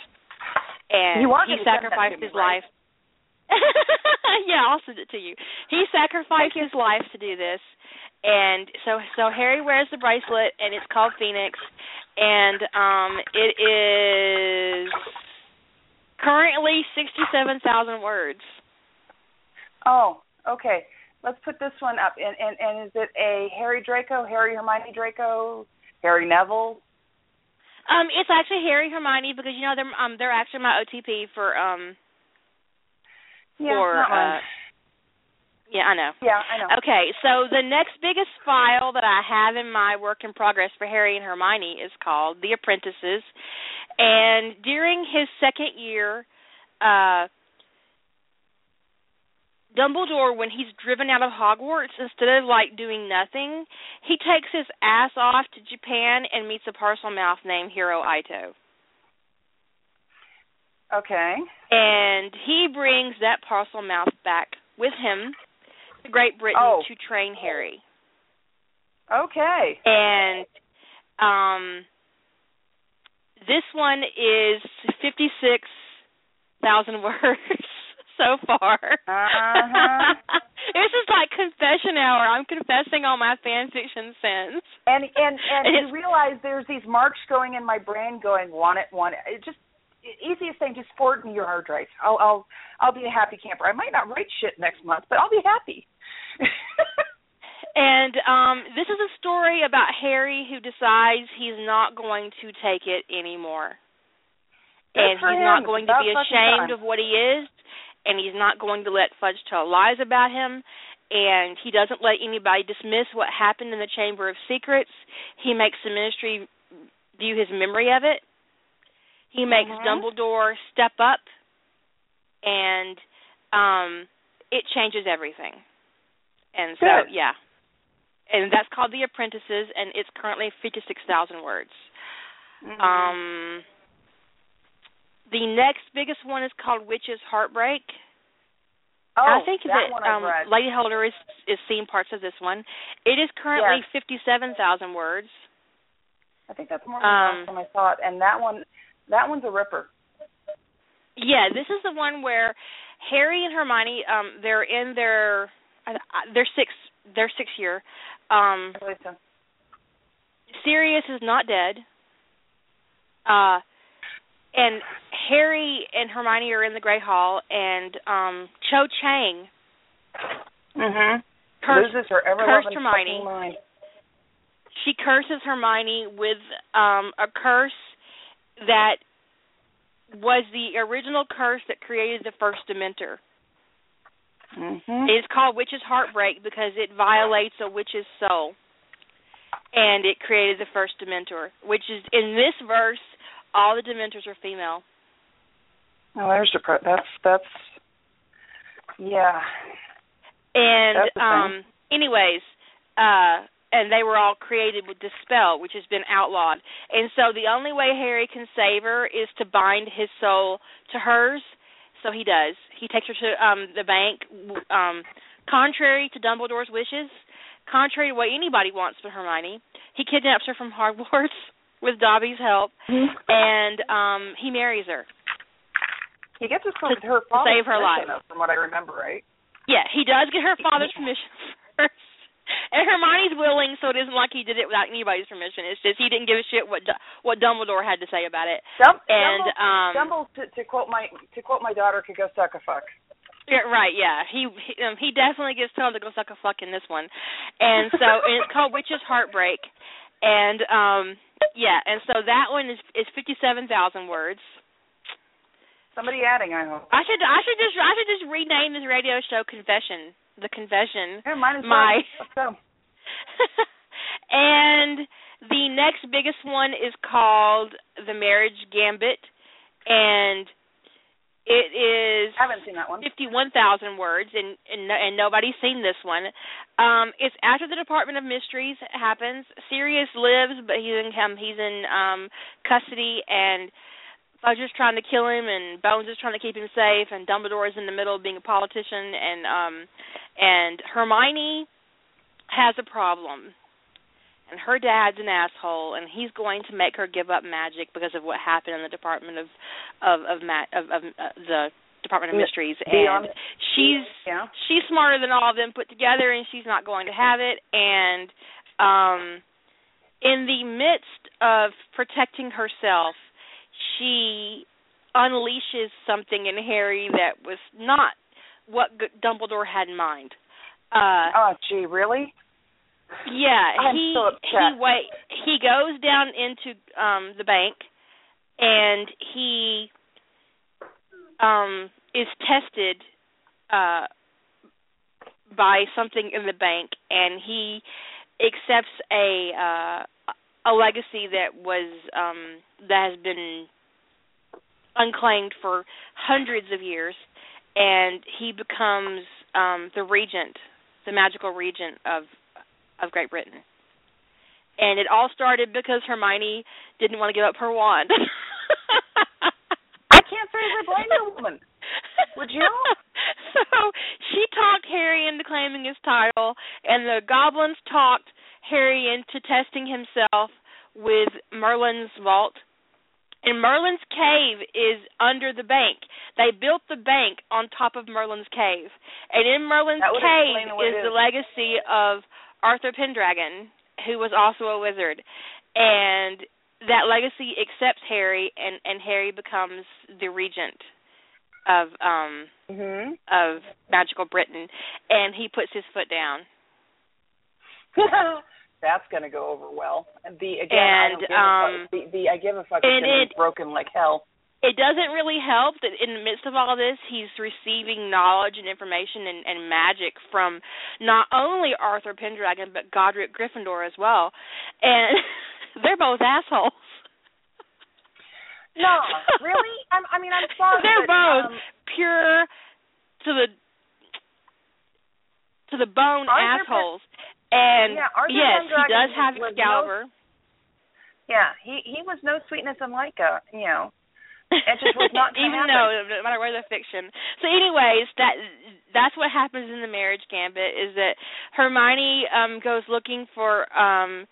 And he me to send sacrificed his life. yeah, I'll send it to you. He sacrificed his life to do this. And so so Harry wears the bracelet and it's called Phoenix and um it is currently 67,000 words. Oh, okay. Let's put this one up. And, and and is it a Harry Draco, Harry Hermione Draco, Harry Neville? Um, it's actually Harry Hermione because you know they're um they're actually my OTP for um Yeah, for not uh yeah I know. yeah, I know. Okay, so the next biggest file that I have in my work in progress for Harry and Hermione is called The Apprentices. And during his second year uh Dumbledore, when he's driven out of Hogwarts, instead of like doing nothing, he takes his ass off to Japan and meets a Parselmouth named Hiro Ito. Okay. And he brings that Parselmouth back with him to Great Britain Oh. to train Harry. Okay. And um this one is 56,000 words so far. Uh-huh. this is like confession hour. I'm confessing all my fan fiction sins. And and and It you realize there's these marks going in my brain going want it want it. It just easiest thing just forward me your hard drive. I'll I'll I'll be a happy camper. I might not write shit next month, but I'll be happy. And um this is a story about Harry who decides he's not going to take it anymore. Good and he's him. not going to about be ashamed of what he is and he's not going to let Fudge tell lies about him and he doesn't let anybody dismiss what happened in the Chamber of Secrets. He makes the ministry view his memory of it. He makes Mhm. Dumbledore step up and um it changes everything. And so Good. yeah. And that's called The Apprentices and it's currently 56,000 words. Mhm. Um, the next biggest one is called Witch's Heartbreak. oh, I think that that um. Lady Holder is is seeing parts of this one. It is currently Yes. fifty-seven thousand words. I think that's more than um, the last time I saw it. And that one that one's a ripper. Yeah, this is the one where Harry and Hermione um they're in their their six their six year. Um I believe so. Sirius is not dead. Uh and Harry and Hermione are in the Great Hall and um Cho Chang Mhm. cursed Loses her ever cursed Hermione. mind. she curses Hermione with um a curse that was the original curse that created the first Dementor. Mhm. It is called Witch's Heartbreak because it violates a witch's soul. And it created the first Dementor, which is in this verse all the Dementors are female. Oh, there's the that's that's yeah. And the um anyways, uh and they were all created with this spell which has been outlawed. And so the only way Harry can save her is to bind his soul to hers. So he does. He takes her to um the bank um contrary to Dumbledore's wishes, contrary to what anybody wants but Hermione. He kidnaps her from Hogwarts with Dobby's help and um he marries her. He gets his To- her to father's save her life. though, from what I remember, right? Yeah, he does get her father's permission first. And Hermione's willing, so it isn't like he did it without anybody's permission. It's just he didn't give a shit what what Dumbledore had to say about it. Dum- And Dumble, um Dumble to, to quote my to quote my daughter could go suck a fuck. yeah, right, yeah. He he, um, he definitely gets told to go suck a fuck in this one. And so and it's called Witch's Heartbreak. And um yeah, and so that one is is 57,000 words. Somebody adding, I hope. I should I should just I should just rename this radio show Confession. The Confession. Yeah, mine is My- and the next biggest one is called The Marriage Gambit and it is I haven't seen that one. 51,000 words and, and and nobody's seen this one. Um it's after the Department of Mysteries happens. Sirius lives but he's in um, he's in um custody and Fudge is trying to kill him and Bones is trying to keep him safe and Dumbledore is in the middle of being a politician and um and Hermione has a problem. And her dad's an asshole and he's going to make her give up magic because of what happened in the Department of of of ma- of, of uh, the Department of Mysteries and she's Yeah. she's smarter than all of them put together and she's not going to have it and um in the midst of protecting herself she unleashes something in Harry that was not what G- Dumbledore had in mind. Uh Oh, gee, really? Yeah, I'm he so he wait he goes down into um the bank and he um is tested uh by something in the bank and he accepts a uh a legacy that was um that has been unclaimed for hundreds of years, and he becomes um, the regent, the magical regent of of Great Britain. And it all started because Hermione didn't want to give up her wand. I can't say I blame the woman. Would you? so she talked Harry into claiming his title, and the goblins talked Harry into testing himself with Merlin's vault. And Merlin's cave is under the bank. They built the bank on top of Merlin's cave. And in Merlin's cave is, is the legacy of Arthur Pendragon, who was also a wizard. And that legacy accepts Harry and and Harry becomes the regent of um mm-hmm. of magical Britain and he puts his foot down. That's going to go over well. The again, and I um the, the I give a fuck and it- broken like hell. It doesn't really help that in the midst of all this he's receiving knowledge and information and, and magic from not only Arthur Pendragon but Godric Gryffindor as well. And they're both assholes. No, really? I'm, I mean, I'm sorry. They're but, both Um, pure to the to the bone Arthur Pen- assholes. And Yeah, yes, he Pendragon does have was no- yeah, he he was no sweetness in Leica. You know, It just was not even happen. though no matter where the fiction. So anyways, that that's what happens in the marriage gambit is that Hermione um goes looking for um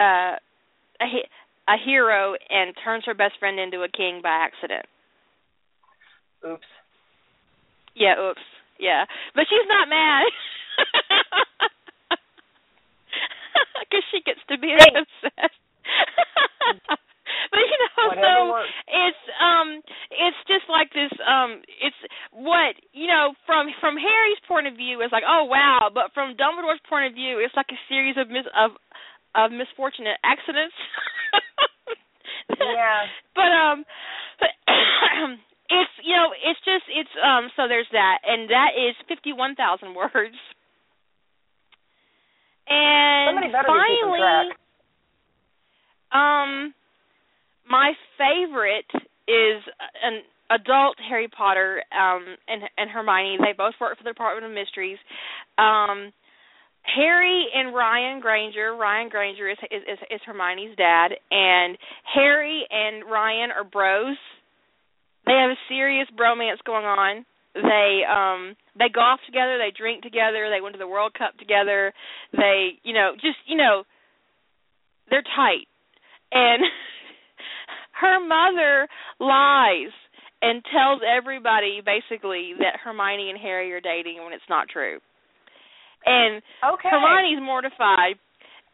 uh a he- a hero and turns her best friend into a king by accident. oops. Yeah, oops. Yeah. But she's not mad. Cuz she gets to be a Hey. princess. but you know, Whatever so works. it's um it's just like this um it's what you know from from Harry's point of view it's like oh wow. But from Dumbledore's point of view it's like a series of mis of of misfortunate accidents. Yeah. but um but it's you know it's just it's um so there's that. And that is 51,000 words. And Somebody be finally um, my favorite is an adult Harry Potter um and and Hermione. They both work for the Department of Mysteries. Um Harry and Ryan Granger. Ryan Granger is is is, is Hermione's dad and Harry and Ryan are bros. They have a serious bromance going on. They um they golf together, they drink together, they went to the World Cup together. They, you know, just, you know, they're tight. And her mother lies and tells everybody basically that Hermione and Harry are dating when it's not true. And Okay. Hermione's mortified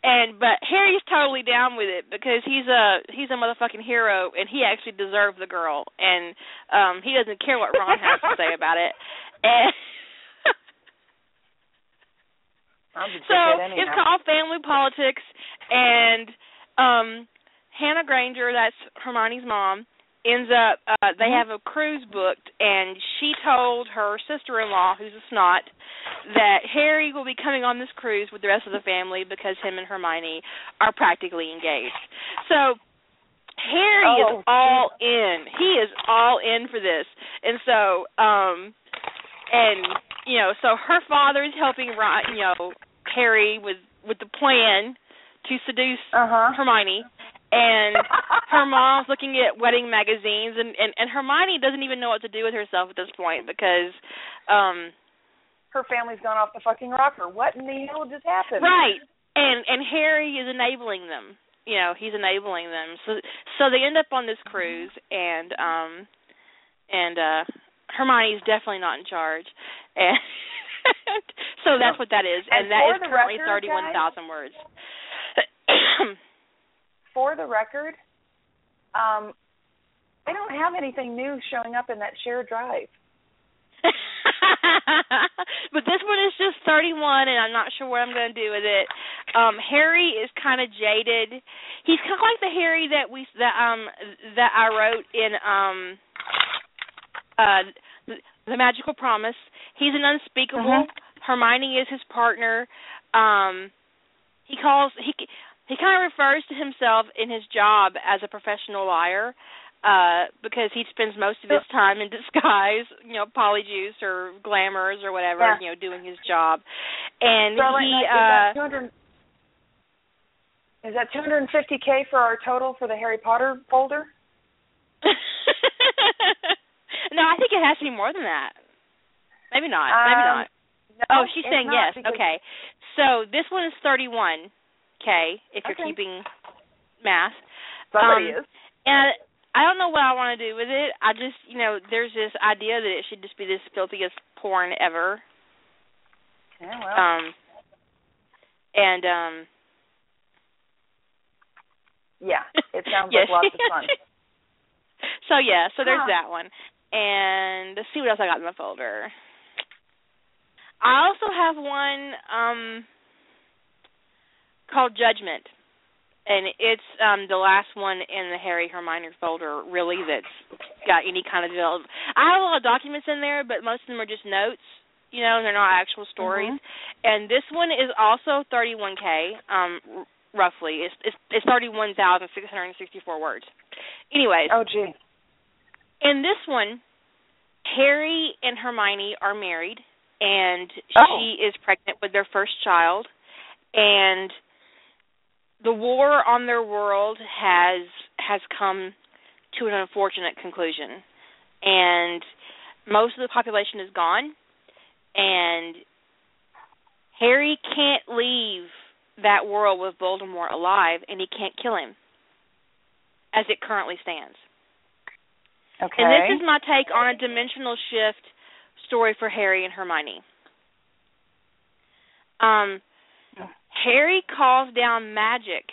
and but Harry's totally down with it because he's a he's a motherfucking hero and he actually deserved the girl and um he doesn't care what Ron has to say about it. And so it's called family politics and um hannah granger that's hermione's mom ends up uh they Mhm. have a cruise booked and she told her sister in law who's a snot that harry will be coming on this cruise with the rest of the family because him and hermione are practically engaged. So harry Oh, is all in. He is all in for this. And so um and you know, so her father is helping Ron, you know, Harry with with the plan to seduce Uh-huh. Hermione, and her mom's looking at wedding magazines, and and and Hermione doesn't even know what to do with herself at this point because, um, Her family's gone off the fucking rocker. What in the hell just happened? right, and and Harry is enabling them. You know, he's enabling them. So so they end up on this cruise, and um, and uh Hermione's definitely not in charge, and so that's what that is, And and that for currently thirty-one thousand words. For the record, um, I don't have anything new showing up in that shared drive. but this one is just 31 and I'm not sure what I'm going to do with it. Um Harry is kind of jaded. He's kind of like the Harry that we that um that I wrote in um uh the, Magical Promise. He's an unspeakable. Mhm. Hermione is his partner. Um he calls he he kind of refers to himself in his job as a professional liar. uh because he spends most of his time in disguise, you know, polyjuice or glamours or whatever, Yeah. you know, doing his job. And Starlight he uh is that 200 is that 250k for our total for the Harry Potter folder? No, I think it has to be more than that. Maybe not. Maybe Um, not. No, Oh, she's saying not yes. Okay. So this one is 31k if you're Okay. keeping math. Somebody Um, is. And I don't know what I want to do with it. I just, you know, there's this idea that it should just be this filthiest porn ever. Yeah, well. Um and um yeah, it sounds yes. like lots of fun. so yeah, so there's Huh. that one. And let's see what else I got in the folder. I also have one um called Judgment. And it's um the last one in the Harry Hermione folder really that's got any kind of develop. I have a lot of documents in there, but most of them are just notes, you know, they're not actual stories. Mhm. And this one is also 31k um r- roughly. It's it's, it's 31,664 words. Anyways, Oh gee. in this one, Harry and Hermione are married, and Oh. she is pregnant with their first child, and the war on their world has has come to an unfortunate conclusion, and most of the population is gone, and Harry can't leave that world with Voldemort alive, and he can't kill him, as it currently stands. Okay. And this is my take on a dimensional shift story for Harry and Hermione. Um, Harry calls down magic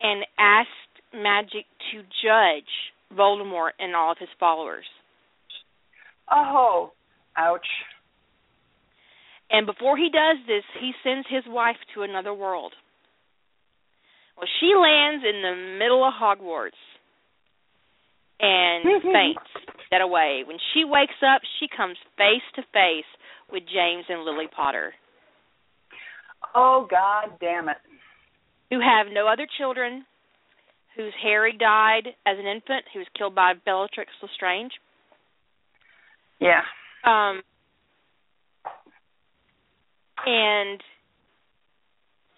and asks magic to judge Voldemort and all of his followers. oh, ouch. And before he does this, he sends his wife to another world. Well, she lands in the middle of Hogwarts and faints dead away. When she wakes up, she comes face to face with James and Lily Potter, Oh god damn it. who have no other children, whose Harry died as an infant, who was killed by Bellatrix Lestrange. Yeah. Um, and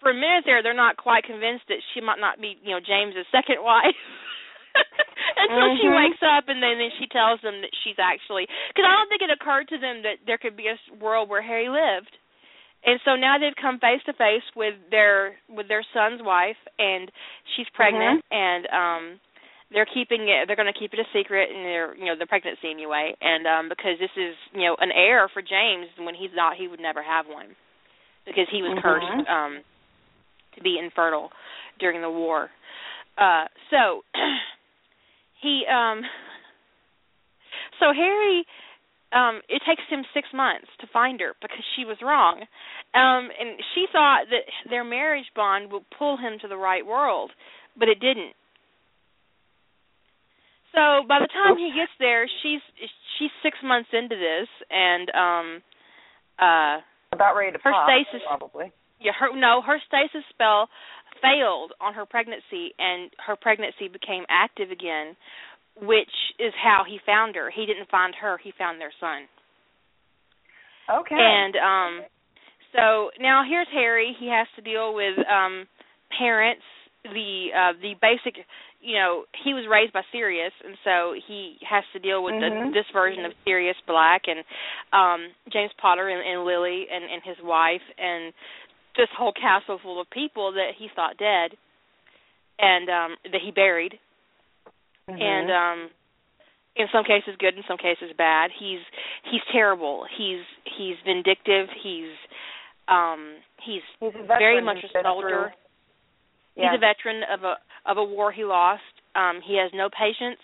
for a minute there, they're not quite convinced that she might not be, you know, James's second wife. Until she Mhm. wakes up, and then, then she tells them that she's actually. Because I don't think it occurred to them that there could be a world where Harry lived. And so now they've come face to face with their with their son's wife, and she's pregnant, and um they're keeping it they're going to keep it a secret and they're you know the pregnancy anyway and um because this is you know an heir for James when he's not he would never have one because he was Mhm. cursed um to be infertile during the war uh so he um so Harry um it takes him 6 months to find her because she was wrong um and she thought that their marriage bond would pull him to the right world but it didn't so by the time he gets there, she's she's six months into this, and um, uh, About ready to Her pop, stasis- probably. yeah, her no, her stasis spell failed on her pregnancy, and her pregnancy became active again, which is how he found her. He didn't find her; he found their son. Okay. And um, so now here's Harry. He has to deal with um parents. The uh the basic you know, he was raised by Sirius and so he has to deal with Mhm. the, this version of Sirius Black and um James Potter and, and Lily and, and his wife and this whole castle full of people that he thought dead and um that he buried Mhm. and um in some cases good in some cases bad. He's he's terrible. He's he's vindictive. He's um he's he's very much a soldier. Yeah. he's a veteran of a of a war he lost. Um he has no patience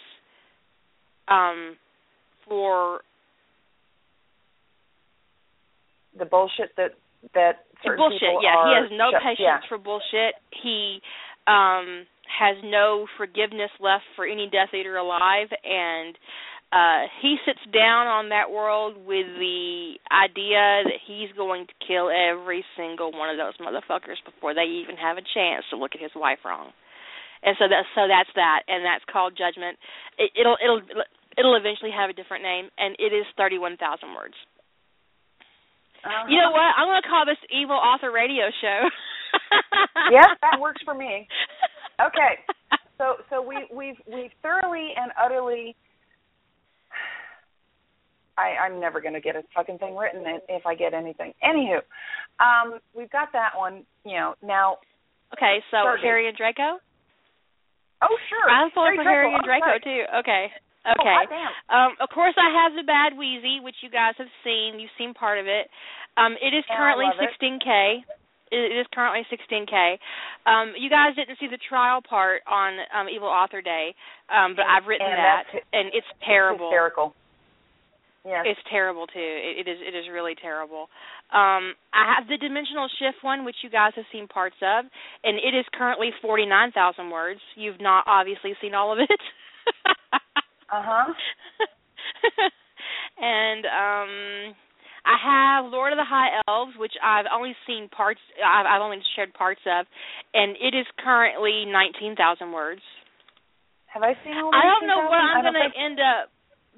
um for the bullshit that that certain bullshit people yeah. Are he has no patience yeah. for bullshit. He um has no forgiveness left for any death eater alive and uh he sits down on that world with the idea that he's going to kill every single one of those motherfuckers before they even have a chance to look at his wife wrong and so that so that's that, and that's called Judgment. It, it'll it'll it'll eventually have a different name, and it is thirty one thousand words. Uh-huh. You know what? I'm going to call this Evil Author Radio Show. yes, that works for me. Okay, so so we we've we've thoroughly and utterly. I, I'm never going to get a fucking thing written if I get anything. Anywho, um, we've got that one. You know now. Okay, so Stargate. Harry and Draco. Oh sure. I'm pulling for Harry and Draco sorry. too. Okay. Oh, Okay. damn. Um, of course, I have the Bad Wheezy, which you guys have seen. You've seen part of it. Um, it is currently love 16k. It is currently 16k. Um, you guys didn't see the trial part on um, Evil Author Day, um, but I've written And that, and it's terrible. Hysterical. Yes. It's terrible too. It, it is. It is really terrible. Um, I have the Dimensional Shift one, which you guys have seen parts of, and it is currently 49,000 words. You've not obviously seen all of it. Uh huh. and um I have Lord of the High Elves, which I've only seen parts. I've, I've only shared parts of, and it is currently nineteen thousand words. Have I seen all? I don't know 18,000? what I'm going to end up.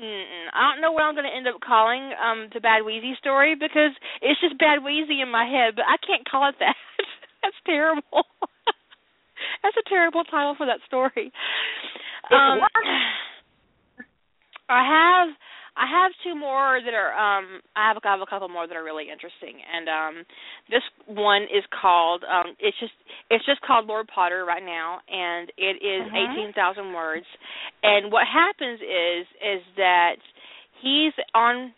Mm-mm, I don't know what I'm going to end up calling um the Bad Wheezy story because it's just Bad Wheezy in my head, but I can't call it that. That's terrible. That's a terrible title for that story. Um. I have I have two more that are um I have, I have a couple more that are really interesting. And um this one is called um it's just it's just called Lord Potter right now. And it is Mhm. 18,000 words. And what happens is is that he's on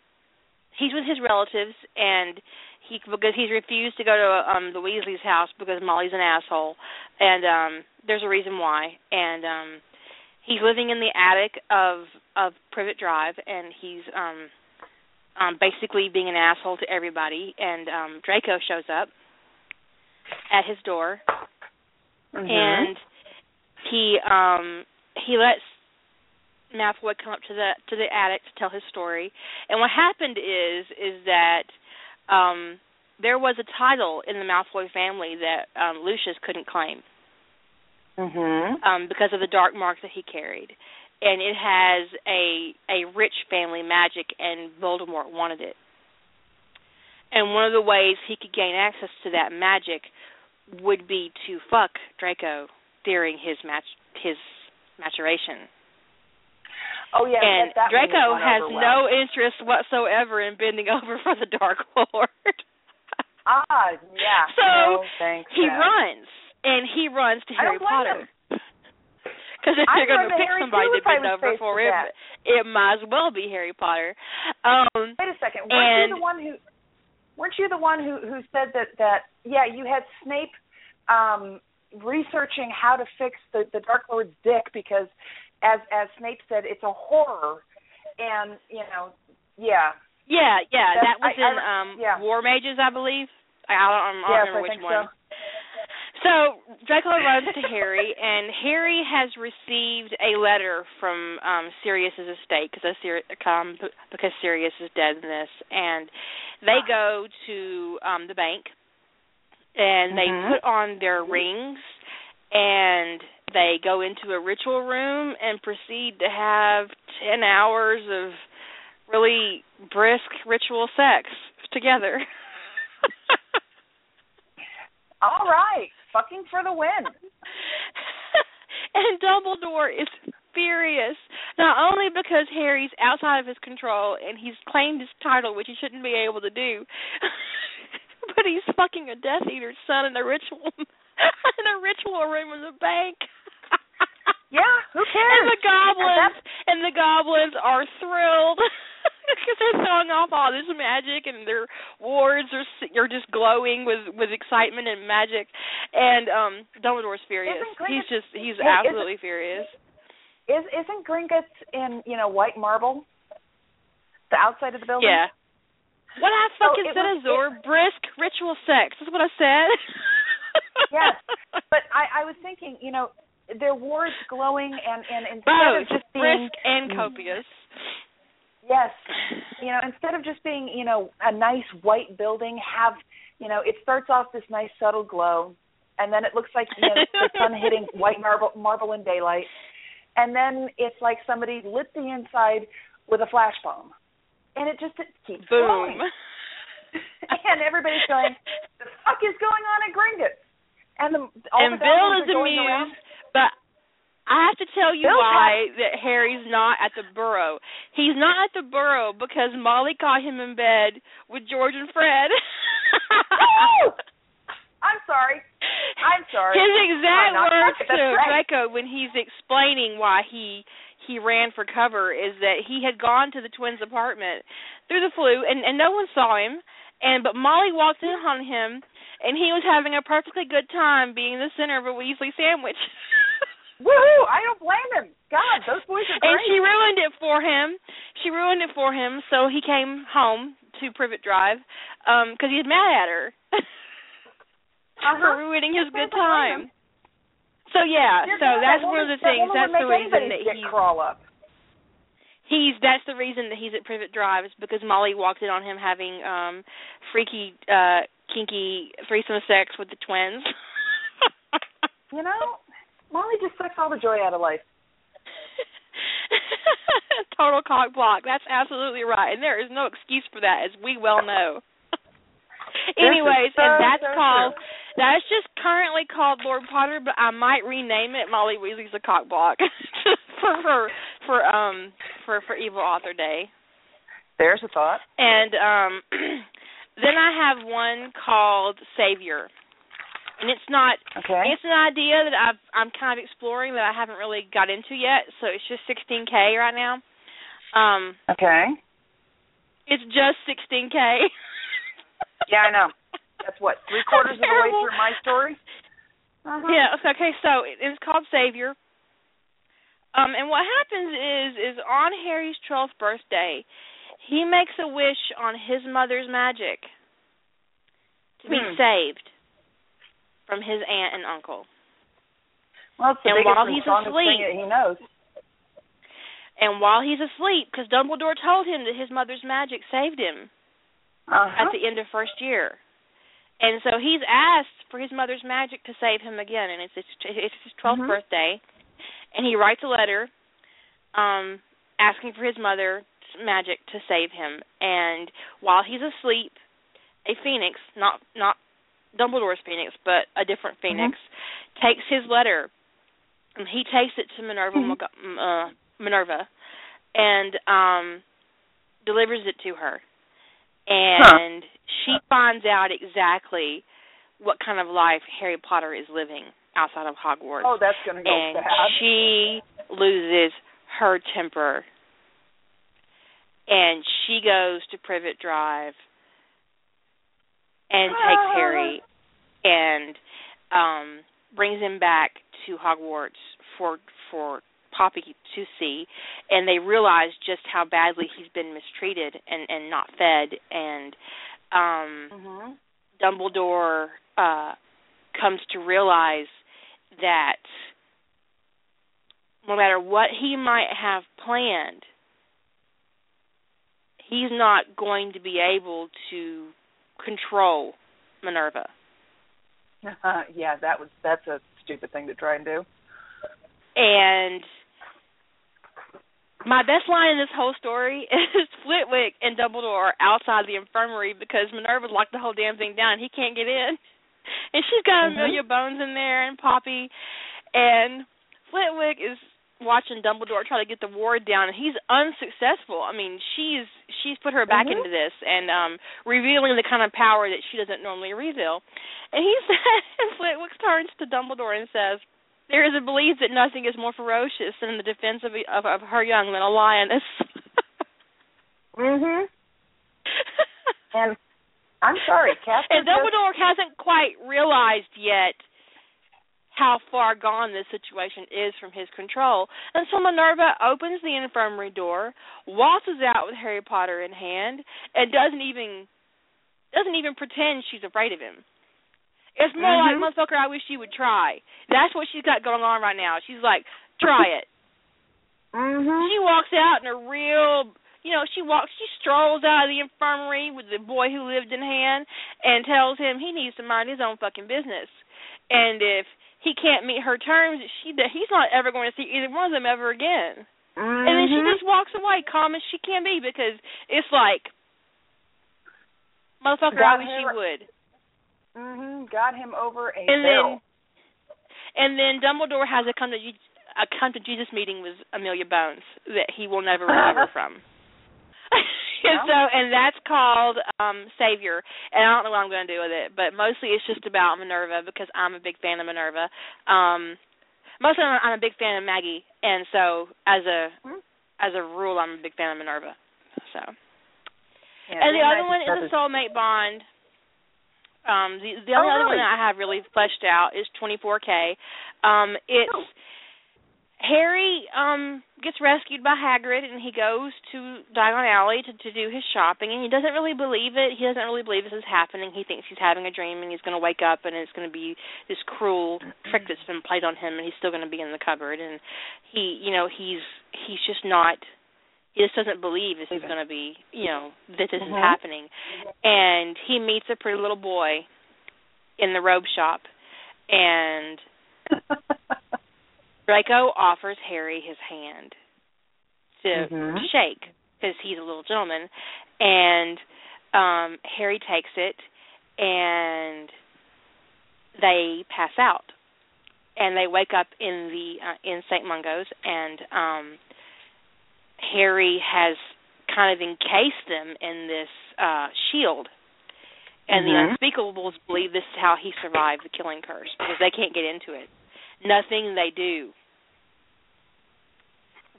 he's with his relatives. And he because he's refused to go to um the Weasley's house because Molly's an asshole. And um there's a reason why. And um he's living in the attic of of Privet Drive, and he's um um basically being an asshole to everybody. And um Draco shows up at his door, Mhm. and he um he lets Malfoy come up to the to the attic to tell his story. And what happened is is that um there was a title in the Malfoy family that um Lucius couldn't claim Mhm. um, because of the dark mark that he carried, and it has a a rich family magic, and Voldemort wanted it. And one of the ways he could gain access to that magic would be to fuck Draco during his match his maturation. Oh yeah. and that, that Draco has over no interest whatsoever in bending over for the Dark Lord. Ah, yeah. So, no, thanks. he runs, and he runs to Harry Potter. Because if you're going to pick Harry, somebody to if I bend over for it, it might as well be Harry Potter. Um, Wait a second. Weren't And- you the one who? Weren't you the one who who said that that yeah you had Snape um researching how to fix the the Dark Lord's dick because as as Snape said it's a horror and you know yeah yeah, yeah, That's- that was I- in I- um yeah. War Mages, I believe. I don't, I don't yes remember I which one. so. So Draco runs to Harry, and Harry has received a letter from um Sirius's estate because Sirius, um, because Sirius is dead in this, and they go to um the bank, and they Mhm. put on their rings, and they go into a ritual room and proceed to have ten hours of really brisk ritual sex together. All right, fucking for the win. and Dumbledore is furious, not only because Harry's outside of his control and he's claimed his title, which he shouldn't be able to do, but he's fucking a Death Eater's son in a ritual in a ritual room in the bank. Yeah, who cares? And the goblins that's- and the goblins are thrilled because they're throwing off all this magic and their wards are are just glowing with with excitement and magic. And um Dumbledore's furious. He's just he's Hey, absolutely furious. Is isn't Gringotts in you know white marble? The outside of the building. Yeah. What I So fucking it said, was- Azor, brisk ritual sex. That's what I said. Yes, but I, I was thinking, you know, their wards glowing, and and instead both of just being brisk and copious. Yes, you know, instead of just being, you know, a nice white building, have, you know, it starts off this nice subtle glow, and then it looks like you know, the sun hitting white marble marble in daylight, and then it's like somebody lit the inside with a flash bomb, and it just it keeps Boom. going. and everybody's going, "The fuck is going on at Gringotts?" And the all and the Bill is amused, but I have to tell you why that Harry's not at the burrow. He's not at the burrow because Molly caught him in bed with George and Fred. Woo! I'm sorry. I'm sorry. His exact words to right. Draco when he's explaining why he he ran for cover is that he had gone to the twins' apartment through the Floo and and no one saw him and but Molly walked in on him and he was having a perfectly good time being the center of a Weasley sandwich. Woohoo! I don't blame him. God, those boys are great. and she ruined it for him. She ruined it for him, so he came home to Privet Drive um because he was mad at her Uh-huh. for ruining his good Can't blame him. time. So yeah, Dear so that's that one of the things. That That's the reason that he's crawl up. he's that's the reason that he's at Privet Drive is because Molly walked in on him having um freaky, uh kinky threesome sex with the twins. You know, Molly just sucks all the joy out of life. Total cock block. That's absolutely right, and there is no excuse for that, as we well know. Anyways, so, and that's so called true. that's just currently called Lord Potter, but I might rename it Molly Weasley's a cock block for for for um for for Evil Author Day. There's a thought. And um then I have one called Savior. And it's not Okay. it's an idea that I've I'm kind of exploring that I haven't really got into yet, so it's just 16k right now. Um okay. it's just 16k. Yeah, I know. That's what three quarters of the way through my story. Uh-huh. Yeah, okay, so it- it's called Savior. Um and what happens is is on Harry's 12th birthday, he makes a wish on his mother's magic to be Hmm. saved from his aunt and uncle. Well, And while he's asleep- he knows. And while he's asleep, because Dumbledore told him that his mother's magic saved him Uh-huh. at the end of first year, and so he's asked for his mother's magic to save him again, and it's it's, it's his 12th Mhm. birthday, and he writes a letter, um, asking for his mother's magic to save him. And while he's asleep, a phoenix, not not Dumbledore's phoenix, but a different phoenix, takes his letter, and he takes it to Minerva Mhm. Uh, Minerva, and um, delivers it to her, and she finds out exactly what kind of life Harry Potter is living outside of Hogwarts, Oh, that's going to go and bad. she loses her temper, and she goes to Privet Drive and takes Harry and um brings him back to Hogwarts for for Poppy to see. And they realize just how badly he's been mistreated and and not fed. And um hmm Dumbledore uh comes to realize that no matter what he might have planned he's not going to be able to control Minerva. yeah, that was that's a stupid thing to try and do. And my best line in this whole story is Flitwick and Dumbledore are outside the infirmary because Minerva's locked the whole damn thing down. He can't get in. And she's got Mhm. Amelia Bones in there and Poppy and Flitwick is watching Dumbledore try to get the ward down and he's unsuccessful. I mean, she's she's put her back Mhm. into this and um revealing the kind of power that she doesn't normally reveal. And he and Flitwick turns to Dumbledore and says, There is a belief that nothing is more ferocious in the defense of of, of her young than a lioness. Mhm. And I'm sorry, Casper. and Dumbledore hasn't quite realized yet how far gone this situation is from his control. And so Minerva opens the infirmary door, waltzes out with Harry Potter in hand, and doesn't even doesn't even pretend she's afraid of him. It's more like, Mhm. motherfucker, I wish you would try. That's what she's got going on right now. She's like, try it. Mhm. She walks out in a real you know, she walks, she strolls out of the infirmary with the boy who lived in hand, and tells him he needs to mind his own fucking business. And if he can't meet her terms, she that he's not ever going to see either one of them ever again. Mm-hmm. And then she just walks away, calm as she can be, because it's like, motherfucker, Got I wish you would. Mhm. Got him over a And then, and then Dumbledore has a come to a come to Jesus meeting with Amelia Bones that he will never recover from. and so, and that's called um Savior. And I don't know what I'm going to do with it, but mostly it's just about Minerva because I'm a big fan of Minerva. Um mostly I'm I'm a big fan of Maggie, and so as a Mhm. as a rule, I'm a big fan of Minerva. So. Yeah, And the other one is a soulmate bond. Um, the the only Oh, other one that I have really fleshed out is 24K. Um, it's Oh. Harry um gets rescued by Hagrid and he goes to Diagon Alley to to do his shopping and he doesn't really believe it. He doesn't really believe this is happening. He thinks he's having a dream and he's going to wake up and it's going to be this cruel trick that's been played on him and he's still going to be in the cupboard and he, you know, he's he's just not he just doesn't believe this is going to be, you know, that this is Mhm. happening. And he meets a pretty little boy in the robe shop and Draco offers Harry his hand to Mhm. shake because he's a little gentleman, and um Harry takes it, and they pass out, and they wake up in the uh, in Saint Mungo's, and um Harry has kind of encased them in this uh shield. And Mhm. the unspeakables believe this is how he survived the killing curse because they can't get into it nothing they do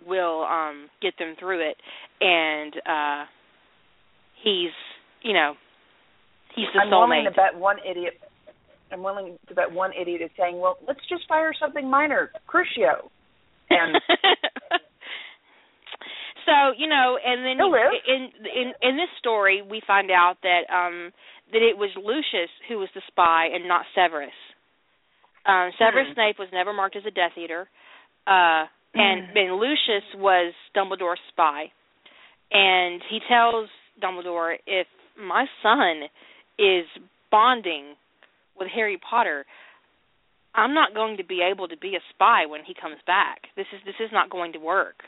will um get them through it and uh he's you know he's the I'm willing soulmate to bet one idiot. I'm willing to bet one idiot is saying, "Well, let's just fire something minor, Crucio." And so you know and then in in in this story we find out that um that it was Lucius who was the spy and not Severus um Severus Hmm. Snape was never marked as a Death Eater uh and Hmm. and Lucius was Dumbledore's spy and he tells Dumbledore if my son is bonding with Harry Potter I'm not going to be able to be a spy when he comes back. This is this is not going to work.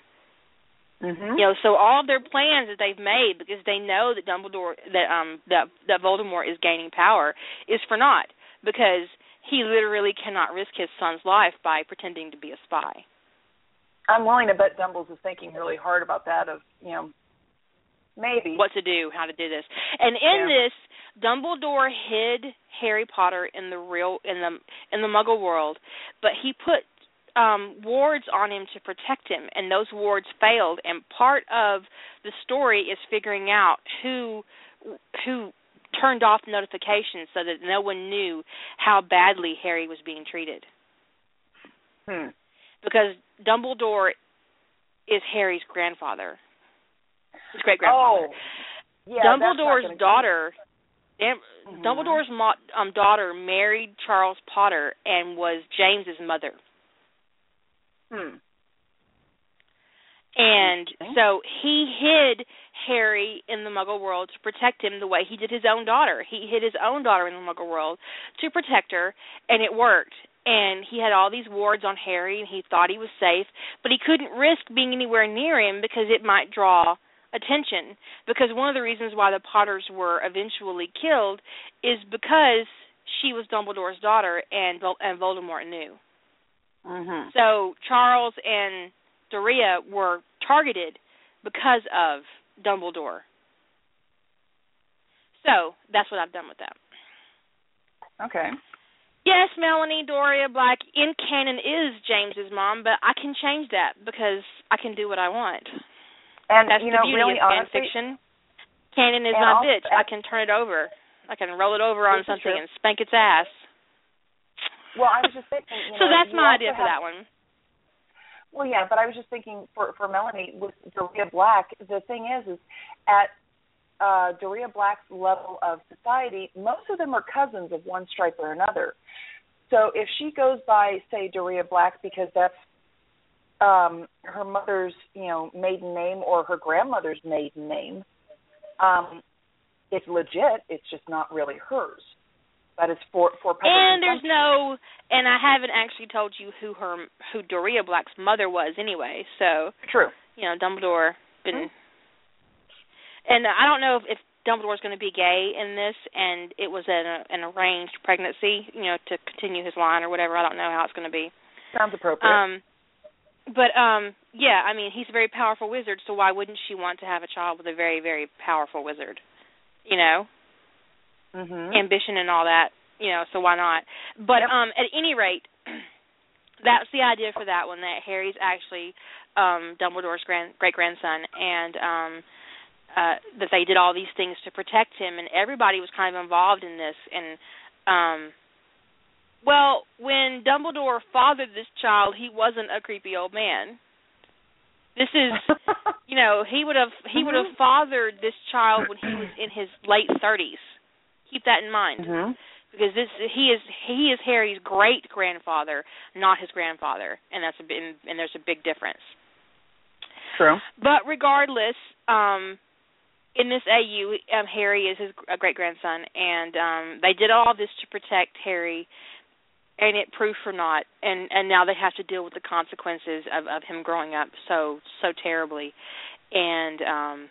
Mhm. You know, so all of their plans that they've made because they know that Dumbledore that um that that Voldemort is gaining power is for naught because he literally cannot risk his son's life by pretending to be a spy. I'm willing to bet Dumbles is thinking really hard about that. Of you know, maybe. What to do, how to do this. And in Yeah. this, Dumbledore hid Harry Potter in the real in the in the Muggle world, but he put um wards on him to protect him and those wards failed and part of the story is figuring out who who turned off notifications so that no one knew how badly Harry was being treated Hmm. because Dumbledore is Harry's grandfather his great grandfather Oh. Yeah. Dumbledore's daughter Dam- Mhm. Dumbledore's mo- um, daughter married Charles Potter and was James's mother. Hmm. And so he hid Harry in the Muggle world to protect him the way he did his own daughter. He hid his own daughter in the Muggle world to protect her, and it worked. And he had all these wards on Harry, and he thought he was safe, but he couldn't risk being anywhere near him because it might draw attention. Because one of the reasons why the Potters were eventually killed is because she was Dumbledore's daughter, and and Voldemort knew. Mhm. So Charles and Dorea were targeted because of Dumbledore. So that's what I've done with that. Okay. Yes, Melanie Dorea Black in canon is James's mom, but I can change that because I can do what I want. And That's you the know, beauty really of fan honestly, fiction. Canon is my also- bitch. I can turn it over. I can roll it over on something and spank its ass. well, I was just thinking. You so know, that's my idea for have- that one. Well, yeah, but I was just thinking for for Melanie with Dorea Black. The thing is, is at uh, Dorea Black's level of society, most of them are cousins of one stripe or another. So if she goes by, say, Dorea Black because that's um her mother's you know maiden name or her grandmother's maiden name um it's legit it's just not really hers that is for for public and there's no and I haven't actually told you who her who Dorea Black's mother was anyway. So true you know Dumbledore been Mm-hmm. and I don't know if, if Dumbledore's going to be gay in this and it was an an arranged pregnancy, you know, to continue his line or whatever. I don't know how it's going to be. sounds appropriate Um but um yeah, I mean, he's a very powerful wizard, so why wouldn't she want to have a child with a very very powerful wizard? You know? Mhm ambition and all that, you know, so why not? But Yep. um at any rate, that's the idea for that one that Harry's actually um Dumbledore's grand great grandson and um uh that they did all these things to protect him and everybody was kind of involved in this and um well, when Dumbledore fathered this child, he wasn't a creepy old man. This is you know, he would have he would have fathered this child when he was in his late 30s. Keep that in mind. Mhm because this he is he is Harry's great grandfather, not his grandfather, and that's a bit, and there's a big difference. true. But regardless, um in this AU, um Harry is his great grandson and um they did all this to protect Harry. And it proved for naught. And and now they have to deal with the consequences of of him growing up so so terribly. And um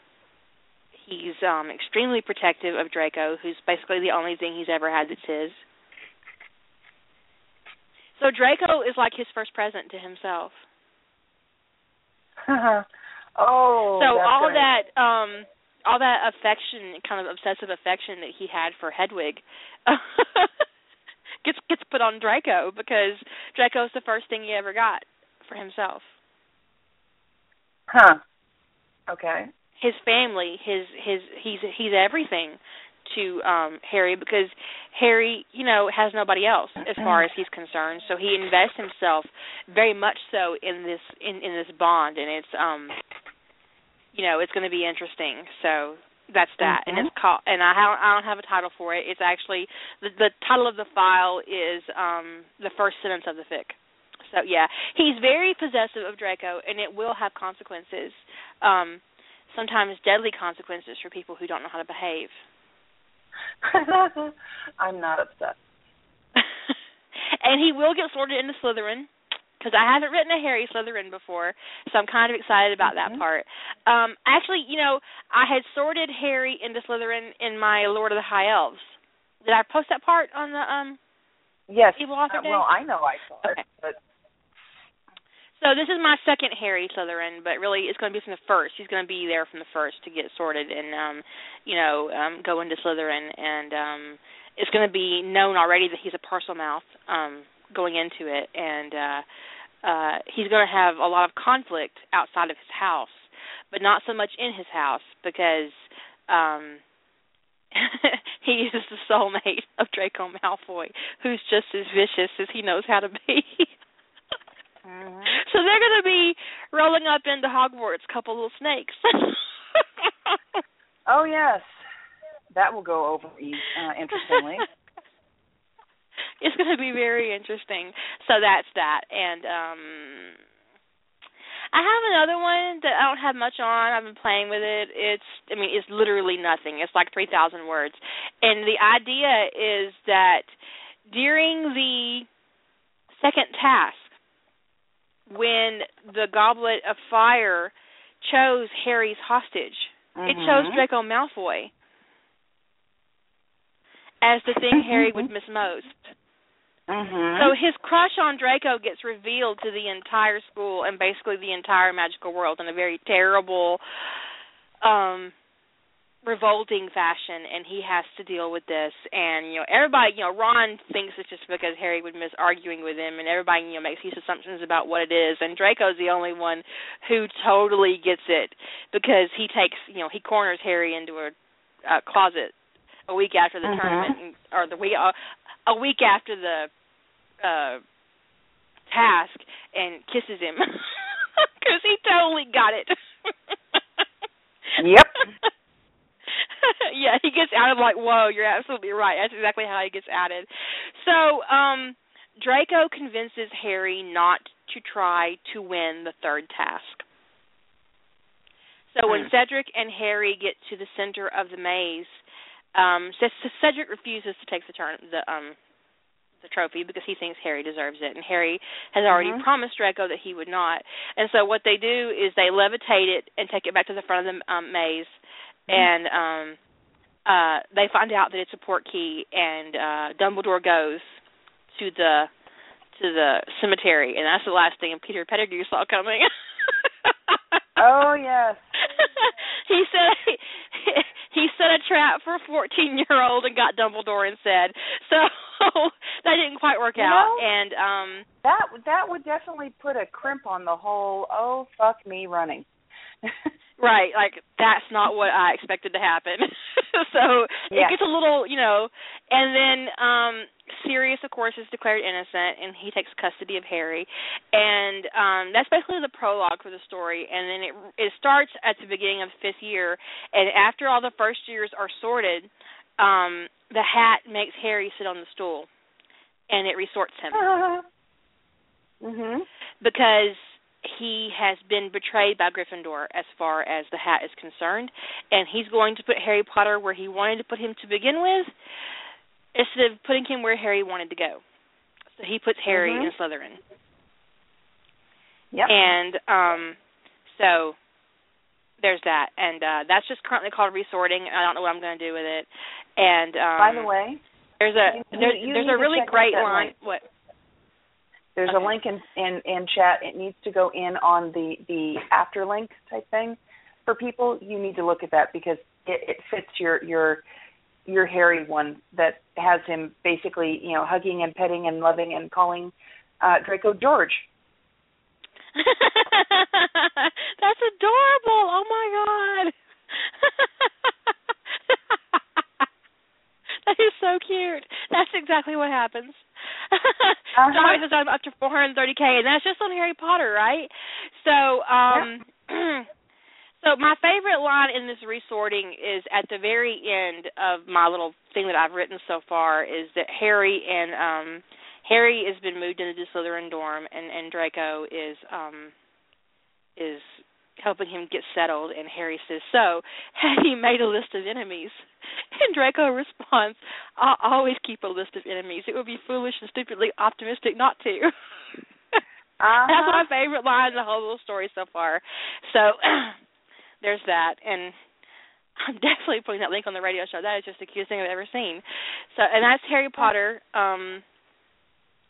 he's um extremely protective of Draco who's basically the only thing he's ever had that's his so Draco is like his first present to himself oh so all right. that um all that affection kind of obsessive affection that he had for Hedwig gets gets put on Draco because Draco's the first thing he ever got for himself. huh okay His family, his his he's he's everything to um Harry because Harry, you know, has nobody else as far as he's concerned. So he invests himself very much so in this in in this bond and it's um you know, it's going to be interesting. So that's that, and Mhm. it's called. And I don't, I don't have a title for it. It's actually the the title of the file is um the first sentence of the fic. So yeah, he's very possessive of Draco, and it will have consequences. Um, sometimes deadly consequences for people who don't know how to behave. I'm not upset. and he will get sorted into Slytherin because I haven't written a Harry Slytherin before, so I'm kind of excited about that Mhm. part. Um, actually, you know, I had sorted Harry into Slytherin in my Lord of the High Elves. Did I post that part on the um? Yes. Evil Author uh, well, I know I saw Okay. it, but So this is my second Harry Slytherin, but really it's going to be from the first. He's going to be there from the first to get sorted and um, you know, um, go into Slytherin, and um, it's going to be known already that he's a Parselmouth um, going into it, and uh, uh, he's going to have a lot of conflict outside of his house, but not so much in his house because um, he is the soulmate of Draco Malfoy, who's just as vicious as he knows how to be. Mhm. So they're going to be rolling up into Hogwarts, couple little snakes. oh yes, that will go over e- uh, interestingly. it's going to be very interesting. So that's that, and um I have another one that I don't have much on. I've been playing with it. It's, I mean, it's literally nothing. It's like three thousand words, and the idea is that during the second task, when the Goblet of Fire chose Harry's hostage, it chose Mhm. Draco Malfoy as the thing Harry would miss most. Mhm. So his crush on Draco gets revealed to the entire school and basically the entire magical world in a very terrible, um, revolting fashion, and he has to deal with this. And you know, everybody, you know, Ron thinks it's just because Harry would miss arguing with him, and everybody, you know, makes these assumptions about what it is. And Draco's the only one who totally gets it because he takes, you know, he corners Harry into a, a closet a week after the Mhm. tournament, and- or the week uh, a week after the uh task and kisses him because he totally got it. Yep. yeah, he gets outed like, whoa, you're absolutely right. That's exactly how he gets outed. So, um, Draco convinces Harry not to try to win the third task. So when Hmm. Cedric and Harry get to the center of the maze, um, Cedric refuses to take the turn the um the trophy because he thinks Harry deserves it, and Harry has already Mhm. promised Draco that he would not. And so what they do is they levitate it and take it back to the front of the um, maze, Mhm. and um uh they find out that it's a port key, and uh Dumbledore goes to the to the cemetery, and that's the last thing Peter Pettigrew saw coming. Oh yes. he said he, he set a trap for a 14 year old and got Dumbledore instead. So that didn't quite work You out. know- And um That that would definitely put a crimp on the whole. Oh fuck me running. Right, like that's not what I expected to happen. so Yeah. it gets a little, you know, and then um Sirius of course is declared innocent and he takes custody of Harry. And um that's basically the prologue for the story and then it it starts at the beginning of 5th year and after all the first years are sorted, um the hat makes Harry sit on the stool and it resorts him mhm. because he has been betrayed by Gryffindor as far as the hat is concerned, and he's going to put Harry Potter where he wanted to put him to begin with, instead of putting him where Harry wanted to go. So he puts Harry Mhm. in Slytherin, Yep. and um, so there's that, and uh that's just currently called resorting. I don't know what I'm going to do with it. And um, By the way, there's a you- there's, you there's a really great line. What? There's Okay. a link in, in in chat. It needs to go in on the the after link type thing for people. You need to look at that because it, it fits your your your Harry one that has him basically you know hugging and petting and loving and calling uh Draco George. That's adorable. Oh my god. that is so cute. That's exactly what happens. Uh-huh. Johnny says I'm up to 430k, and that's just on Harry Potter, right? So, um, so my favorite line in this resorting is at the very end of my little thing that I've written so far is that Harry and um Harry has been moved into the Slytherin dorm, and and Draco is um is helping him get settled and Harry says, So, have you made a list of enemies? And Draco responds, I always keep a list of enemies. It would be foolish and stupidly optimistic not to. Uh-huh. That's my favorite line in the whole little story so far. So there's that and I'm definitely putting that link on the radio show. That is just the cutest thing I've ever seen. So and that's Harry Potter, um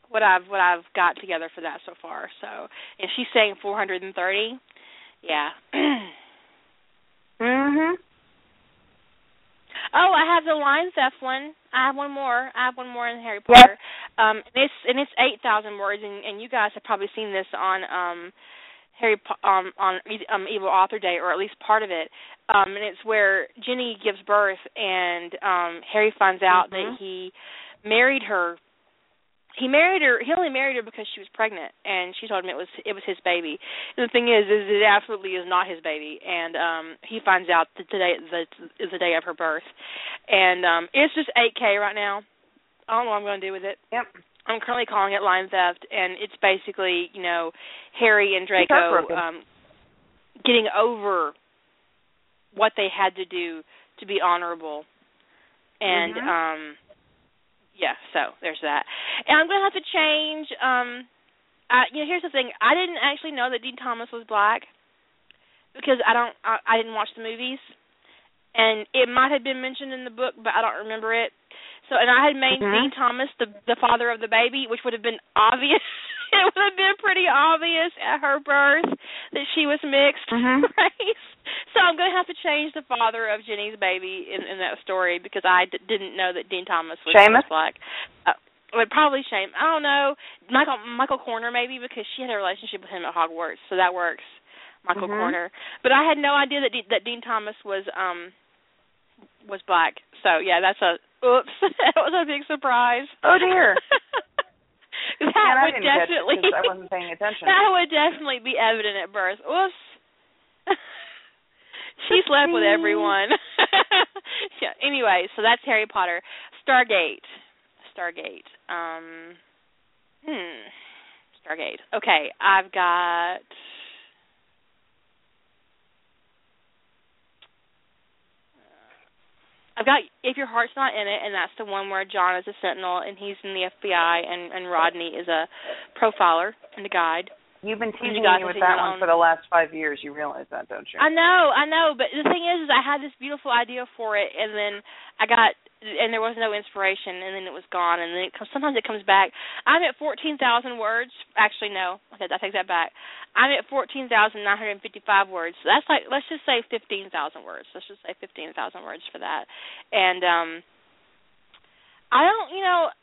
what I've what I've got together for that so far. So and she's saying four hundred and thirty. Yeah. Mhm. Oh, I have the line theft one. I have one more. I have one more in Harry. Potter. Um, and it's and it's eight thousand words, and, and you guys have probably seen this on um, Harry Po- um on um Evil Author Day, or at least part of it. Um, and it's where Ginny gives birth, and um Harry finds out that Mhm. he married her. He married her. He only married her because she was pregnant, and she told him it was it was his baby. And the thing is, is it absolutely is not his baby, and um he finds out that today that is the day of her birth, and um it's just 8K right now. I don't know what I'm going to do with it. Yep. I'm currently calling it line theft, and it's basically you know Harry and Draco um getting over what they had to do to be honorable, and Mhm. um yeah, so there's that. And I'm gonna have to change. Um, I, you know, here's the thing: I didn't actually know that Dean Thomas was black because I don't. I, I didn't watch the movies, and it might have been mentioned in the book, but I don't remember it. So, and I had made Mhm. Dean Thomas the the father of the baby, which would have been obvious. it would have been pretty obvious at her birth that she was mixed Mhm. race. So I'm going to have to change the father of Ginny's baby in in that story because I d- didn't know that Dean Thomas was, Seamus? black. Uh, well, probably shame. I don't know. Michael Michael Corner maybe because she had a relationship with him at Hogwarts, so that works. Michael Mhm. Corner. But I had no idea that De- that Dean Thomas was um was black. So yeah, that's a oops. that was a big surprise. Oh dear. That I would it I wasn't paying attention. that would definitely be evident at birth. Oops. she slept with everyone. yeah. Anyway, so that's Harry Potter. Stargate. Stargate. Um hmm. Stargate. Okay, I've got. I've got if your heart's not in it, and that's the one where John is a sentinel and he's in the FBI, and and Rodney is a profiler and a guide. You've been teasing me with that one for the last five years. You realize that, don't you? I know, I know. But the thing is, is I had this beautiful idea for it, and then I got and there was no inspiration, and then it was gone, and then it comes, sometimes it comes back. I'm at fourteen thousand words. Actually, no, okay, I take that back. I'm at fourteen thousand nine hundred fifty-five words. So that's like let's just say fifteen thousand words. Let's just say fifteen thousand words for that. And um, I don't, you know.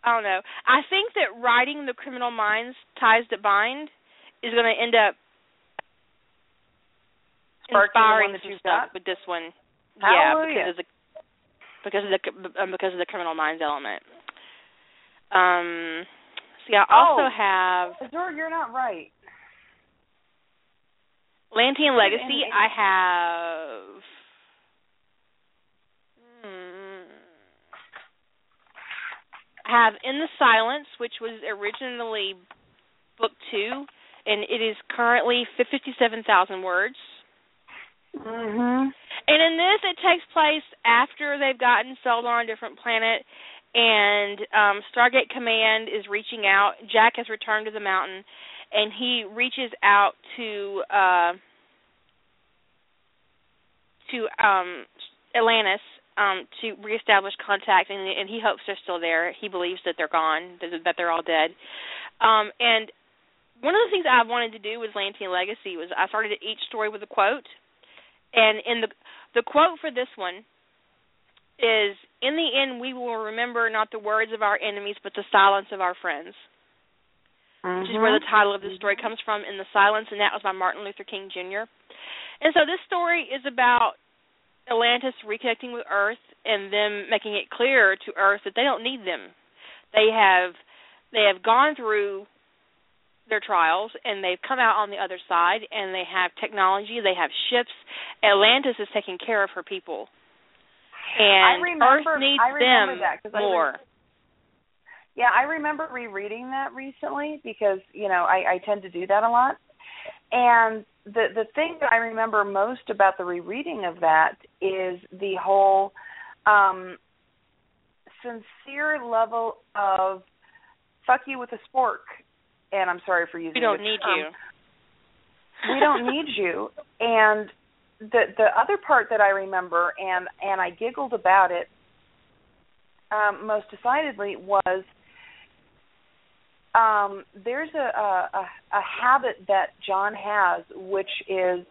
I don't know. I think that writing the criminal minds ties that bind is going to end up inspiring the some stuff got? with this one. Hallelujah. Yeah, because of the because of the um, because of the criminal minds element. Um, see, I also Oh. have Azure, you're not right. What Legacy. I have. Hmm, I have In the Silence, which was originally book two, and it is currently fifty-seven thousand words. Mhm. And in this, it takes place after they've gotten settled on a different planet, and um, Stargate Command is reaching out. Jack has returned to the mountain, and he reaches out to uh, to um, Atlantis um, to reestablish contact, and, and he hopes they're still there. He believes that they're gone, that, that they're all dead. Um, and one of the things I wanted to do with Lantean Legacy was I started each story with a quote, and in the the quote for this one is in the end we will remember not the words of our enemies but the silence of our friends. Which is where the uh-huh. title of the story comes from in the silence and that was by martin luther king jr and so this story is about atlantis reconnecting with earth and them making it clear to earth that they don't need them. They have they have gone through their trials and they've come out on the other side and they have technology, they have ships. Atlantis is taking care of her people. And I remember, Earth needs I remember them that 'cause I re- Yeah, I remember rereading that recently because you know I, I tend to do that a lot. And the the thing that I remember most about the rereading of that is the whole um sincere level of fuck you with a spork. And I'm sorry for using we don't need term. you. we don't need you. And the the other part that i remember and and i giggled about it um most decidedly was um there's a a a, a habit that john has which is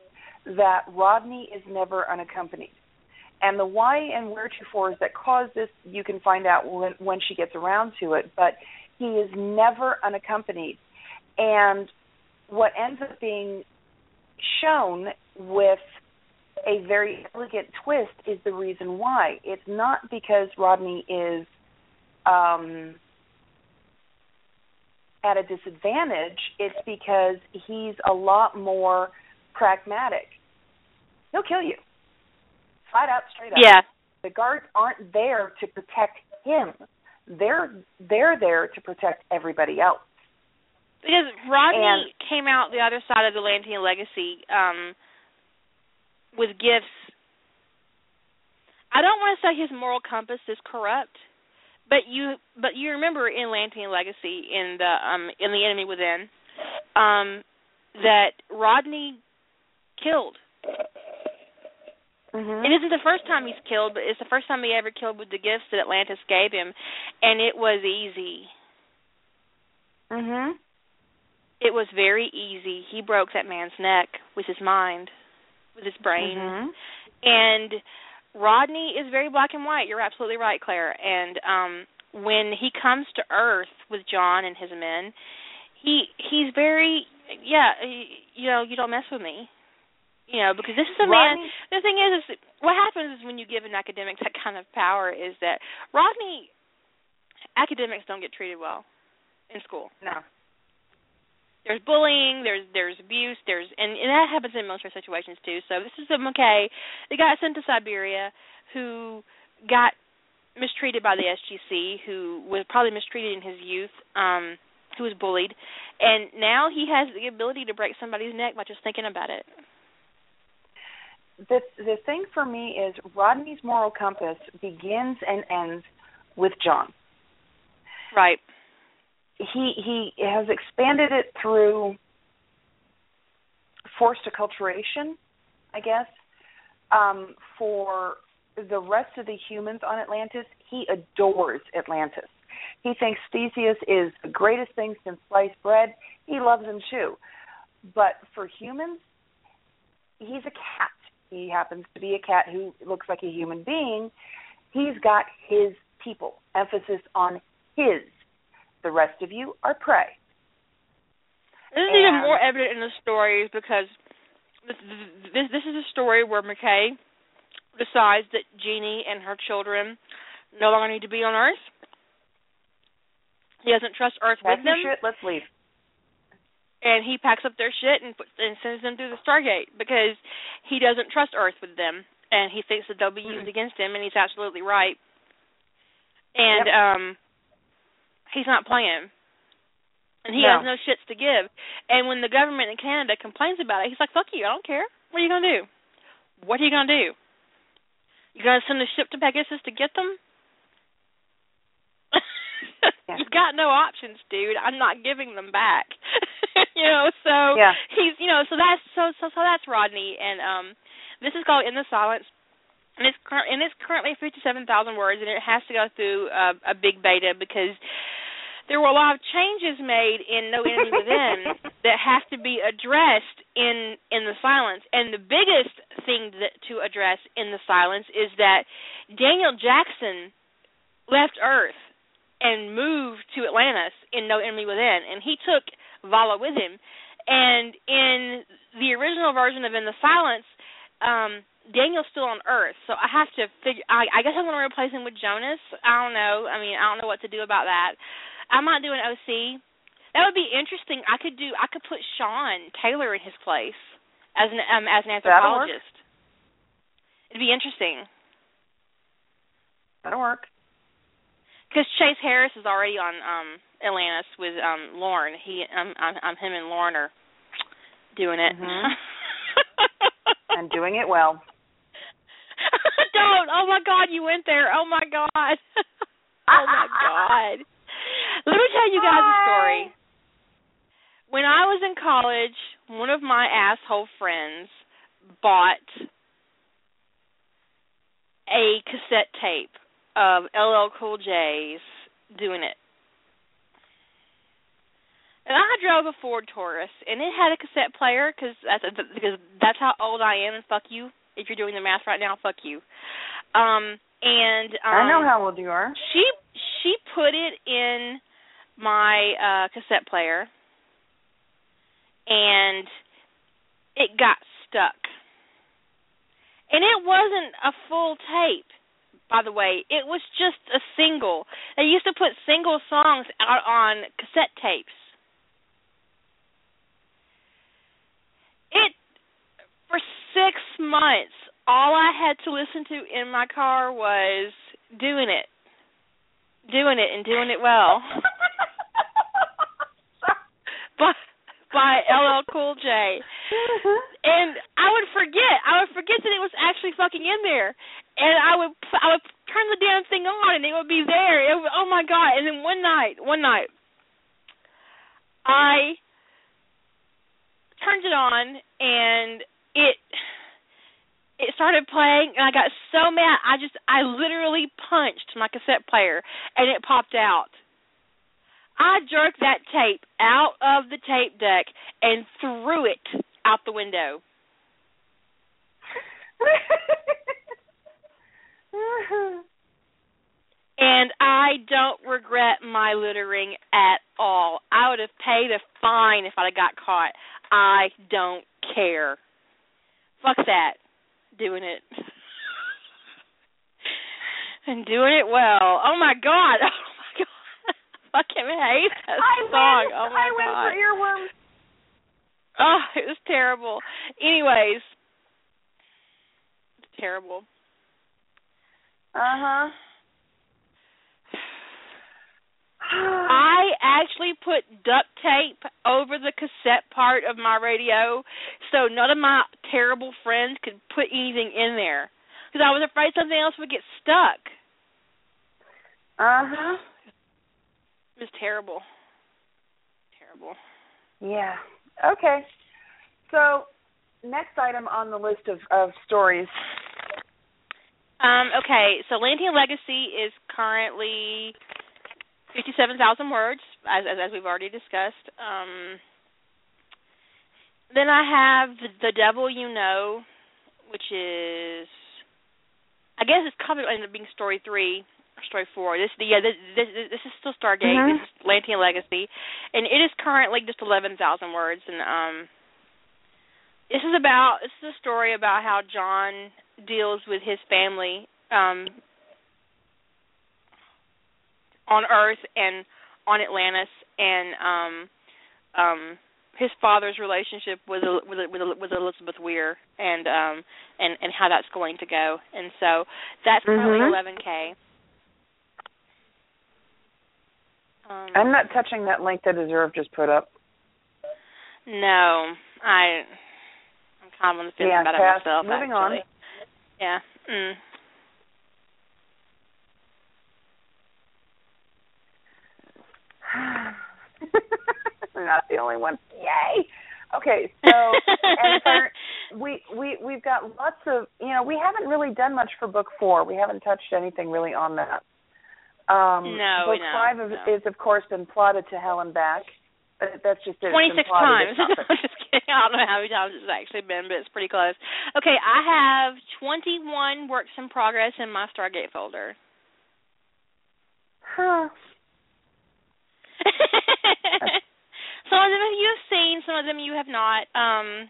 that rodney is never unaccompanied. And the why and wherefores that cause this. You can find out when when she gets around to it. But he is never unaccompanied and what ends up being shown with a very elegant twist is the reason why. It's not because Rodney is um, at a disadvantage, it's because he's a lot more pragmatic. He'll kill you. Flat out, straight up. Yeah. The guards aren't there to protect him. They're they're there to protect everybody else. Because Rodney And- came out the other side of the Lantean legacy um with gifts. I don't want to say his moral compass is corrupt, but you but you remember in Lantean legacy in the um in the enemy within um that Rodney killed. Mm-hmm. It isn't the first time he's killed, but it's the first time he ever killed with the gifts that Atlantis gave him, and it was easy. Mhm. It was very easy. He broke that man's neck with his mind, with his brain. Mhm. And Rodney is very black and white. You're absolutely right, Claire. And um when he comes to Earth with John and his men, he he's very yeah, you know, you don't mess with me. You know, because this is a man Rodney- the thing is, is what happens is when you give an academic that kind of power is that Rodney academics don't get treated well in school. No. There's bullying, there's there's abuse, there's and, and that happens in military situations too. So this is a McKay that got sent to Siberia who got mistreated by the SGC, who was probably mistreated in his youth. Um who was bullied, and now he has the ability to break somebody's neck by just thinking about it. The the thing for me is Rodney's moral compass begins and ends with John. Right. He he has expanded it through forced acculturation, I guess. Um, for the rest of the humans on Atlantis, he adores Atlantis. He thinks Theseus is the greatest thing since sliced bread. He loves him too. But for humans, he's a cat. He happens to be a cat who looks like a human being. He's got his people. Emphasis on his. The rest of you are prey. This is even more evident in the stories because this, this this is a story where McKay decides that Jeannie and her children no longer need to be on Earth. He doesn't trust Earth with them. Shit, let's leave. And he packs up their shit and puts, and sends them through the Stargate because he doesn't trust Earth with them, and he thinks that they'll be used Mm-hmm. against him, and he's absolutely right. And Yep. um, he's not playing, and he No. has no shits to give. And when the government in Canada complains about it, he's like, "Fuck you! I don't care. What are you gonna do? What are you gonna do? You gonna send a ship to Pegasus to get them?" Yeah. You've got no options, dude. I'm not giving them back. you know, so Yeah. he's you know, so that's so so so that's Rodney and um this is called In the Silence. And it's cur- and it's currently 57,000 words and it has to go through uh, a big beta because there were a lot of changes made in No Enemy Within that have to be addressed in in the silence. And the biggest thing that, to address in the silence is that Daniel Jackson left Earth and moved to Atlantis in No Enemy Within, and he took Vala with him. And in the original version of In the Silence, um, Daniel's still on Earth, so I have to figure. I, I guess I'm going to replace him with Jonas. I don't know. I mean, I don't know what to do about that. I might do an OC. That would be interesting. I could do. I could put Sean Taylor in his place as an um, as an anthropologist. It'd be interesting. That'll work. because Chase Harris is already on um Atlantis with um Lauren. He um I'm, I'm him and Lauren are doing it. Mhm. And doing it well. Don't. Oh my god, you went there. Oh my god. oh my god. Let me tell you guys a story. When I was in college, one of my asshole friends bought a cassette tape of LL Cool J's doing it. And I drove a Ford Taurus, and it had a cassette player because that's because that's how old I am. And fuck you, if you're doing the math right now, fuck you. Um, and um, I know how old you are. she she put it in my uh cassette player and it got stuck. And it wasn't a full tape, by the way. It was just a single. They used to put single songs out on cassette tapes. It for 6 months all I had to listen to in my car was doing it. Doing it and doing it well. by by LL Cool J. Mm-hmm. And I would forget. I would forget that it was actually fucking in there. And I would I would turn the damn thing on and it would be there. It would, oh my god. And then one night, one night I turned it on and it it started playing and I got so mad I just I literally punched my cassette player and it popped out. I jerked that tape out of the tape deck and threw it out the window. And I don't regret my littering at all. I would have paid a fine if I'd have got caught. I don't care. Fuck that. Doing it. and doing it well. Oh my god. Fucking hate that I song. win. oh my I win god. for earworms. Oh, it was terrible. Anyways, terrible. Uh huh. I actually put duct tape over the cassette part of my radio so none of my terrible friends could put anything in there because I was afraid something else would get stuck. Uh huh. It was terrible. Terrible. Yeah. Okay. So, next item on the list of of stories. Um, okay, so Lantean Legacy is currently fifty-seven thousand words, as, as as we've already discussed. Um, then I have the, the Devil You Know, which is, I guess it's coming, end up being story three or story four. This, yeah, this, this, this is still Stargate. Mhm. This is Lantean Legacy, and it is currently just eleven thousand words. And um, this is about this is a story about how John deals with his family um on Earth and on Atlantis, and um, um, his father's relationship with with with, with Elizabeth Weir, and um, and and how that's going to go. And so that's currently Mhm. 11k. Um, I'm not touching that link that Deserve just put up. no, I I'm kind of on the fence Yeah, about pass. it myself. Moving on. Yeah. Mm. I'm not the only one. Yay! Okay, so for, we we we've got lots of you know we haven't really done much for book four. We haven't touched anything really on that. Um, No, book no, five of, no. is of course been plotted to hell and back. But that's just it. Twenty six times. I'm just kidding. I don't know how many times it's actually been, but it's pretty close. Okay, I have twenty one works in progress in my Stargate folder. Huh. some of them you have seen, some of them you have not. Um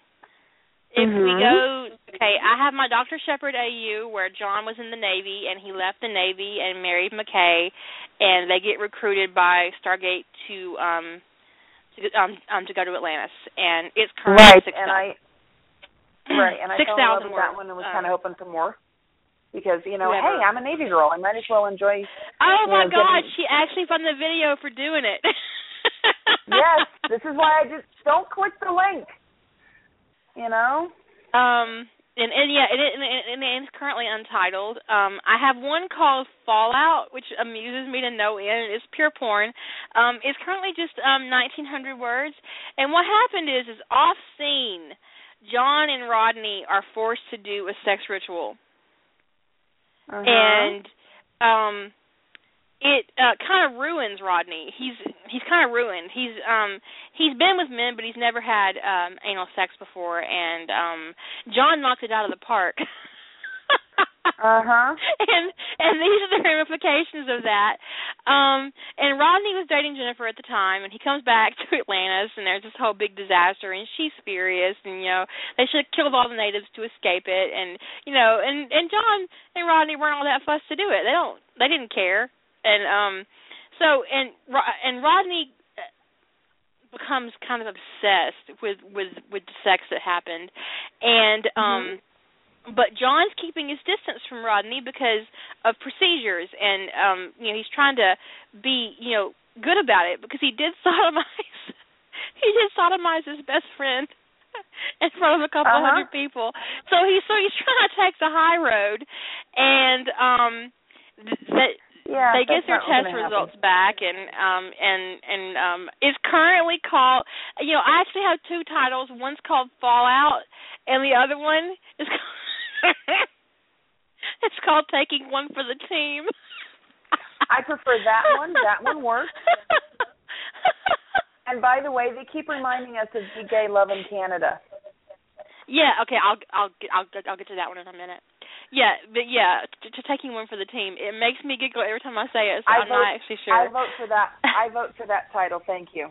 if we Mhm. go okay, I have my Dr. Sheppard AU where John was in the Navy and he left the Navy and married McKay and they get recruited by Stargate to um to um um to go to Atlantis and it's currently Right, six and I right, and I six fell in love thousand that one and was kind of hoping for more because you know, Whoever. hey, I'm a Navy girl. I might as well enjoy. Oh my know, god, getting- she actually found the video for doing it. yes, this is why I just don't click the link. You know. Um and, and yeah, it, and, and, and it's currently untitled. Um, I have one called Fallout, which amuses me to no end. It's pure porn. Um, it's currently just um, 1,900 words. And what happened is, is off scene, John and Rodney are forced to do a sex ritual, Uh-huh. and um, it uh, kind of ruins Rodney. He's he's kind of ruined. He's um he's been with men, but he's never had um anal sex before, and um John knocked it out of the park. Uh huh. and and these are the ramifications of that. Um and Rodney was dating Jennifer at the time and he comes back to Atlantis and there's this whole big disaster and she's furious and you know they should have killed all the natives to escape it and you know and and John and Rodney weren't all that fussed to do it. They don't they didn't care. And um so and and Rodney uh, becomes kind of obsessed with with with the sex that happened and um but John's keeping his distance from Rodney because of procedures, and um, you know he's trying to be you know good about it because he did sodomize. he did sodomize his best friend in front of a couple Uh-huh. hundred people. So he's so he's trying to take the high road, and um, th- that Yeah. they get their test results back and um and and um it's currently called you know i actually have two titles one's called fallout and the other one is called it's called taking one for the team I prefer that one. That one works. And by the way, they keep reminding us of Gay Love in Canada. yeah okay i'll i'll get i'll get i'll get to that one in a minute yeah but yeah to, to taking one for the team it makes me giggle every time i say it so I i'm vote, not actually sure I vote for that. I vote for that title. Thank you.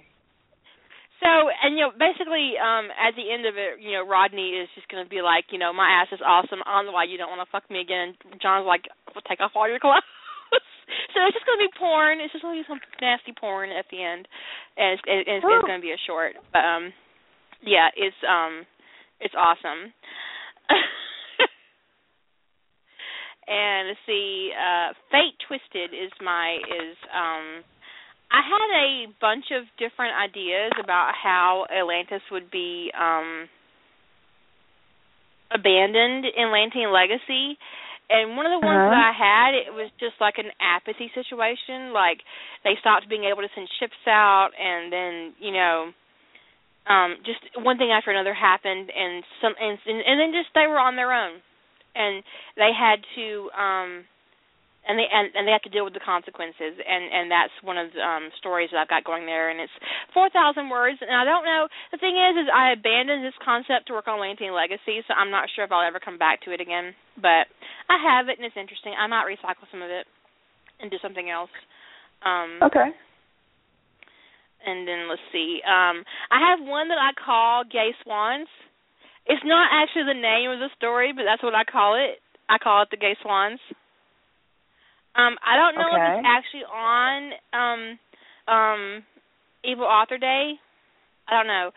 So, and you know, basically, um, at the end of it, you know, Rodney is just gonna be like, you know, my ass is awesome. I don't know why you don't want to fuck me again. John's like, well, take off all your clothes. so it's just gonna be porn. It's just gonna be some nasty porn at the end, and it's, it, it's, it's gonna be a short. But um, yeah, it's um, it's awesome. and let's see, uh, Fate Twisted is my is um I had a bunch of different ideas about how Atlantis would be um abandoned in Lantean Legacy. And one of the ones Uh-huh. that I had, it was just like an apathy situation. Like they stopped being able to send ships out, and then you know, um, just one thing after another happened, and some, and and then just they were on their own, and they had to um and they and, and they have to deal with the consequences and and that's one of the um stories that I've got going there and it's 4000 words and I don't know the thing is is I abandoned this concept to work on Lantean Legacy so I'm not sure if I'll ever come back to it again but I have it and it's interesting. I might recycle some of it and do something else. Um Okay. and then let's see. Um I have one that I call Gay Swans it's not actually the name of the story but that's what I call it I call it the Gay Swans um, I don't know if it's actually on um um Evil Author Day. I don't know.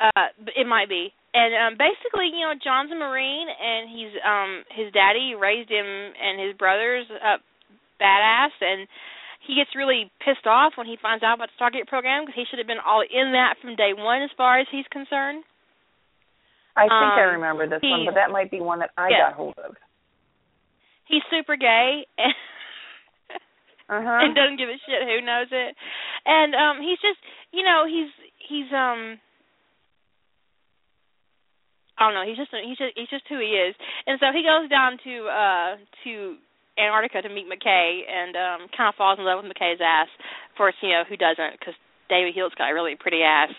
Uh but it might be. And um basically, you know, John's a Marine and he's um his daddy raised him and his brothers up badass and he gets really pissed off when he finds out about the Stargate program because he should have been all in that from day one as far as he's concerned. I think I Um, remember this one, but that might be one that I Yeah. got hold of. He's super gay and Uh-huh. and doesn't give a shit who knows it. And um he's just you know, he's he's um I don't know, he's just he's just he's just who he is. And so he goes down to uh to Antarctica to meet McKay and um kind of falls in love with McKay's ass. Of course, you know, who doesn't cuz David Hewlett's got a really pretty ass.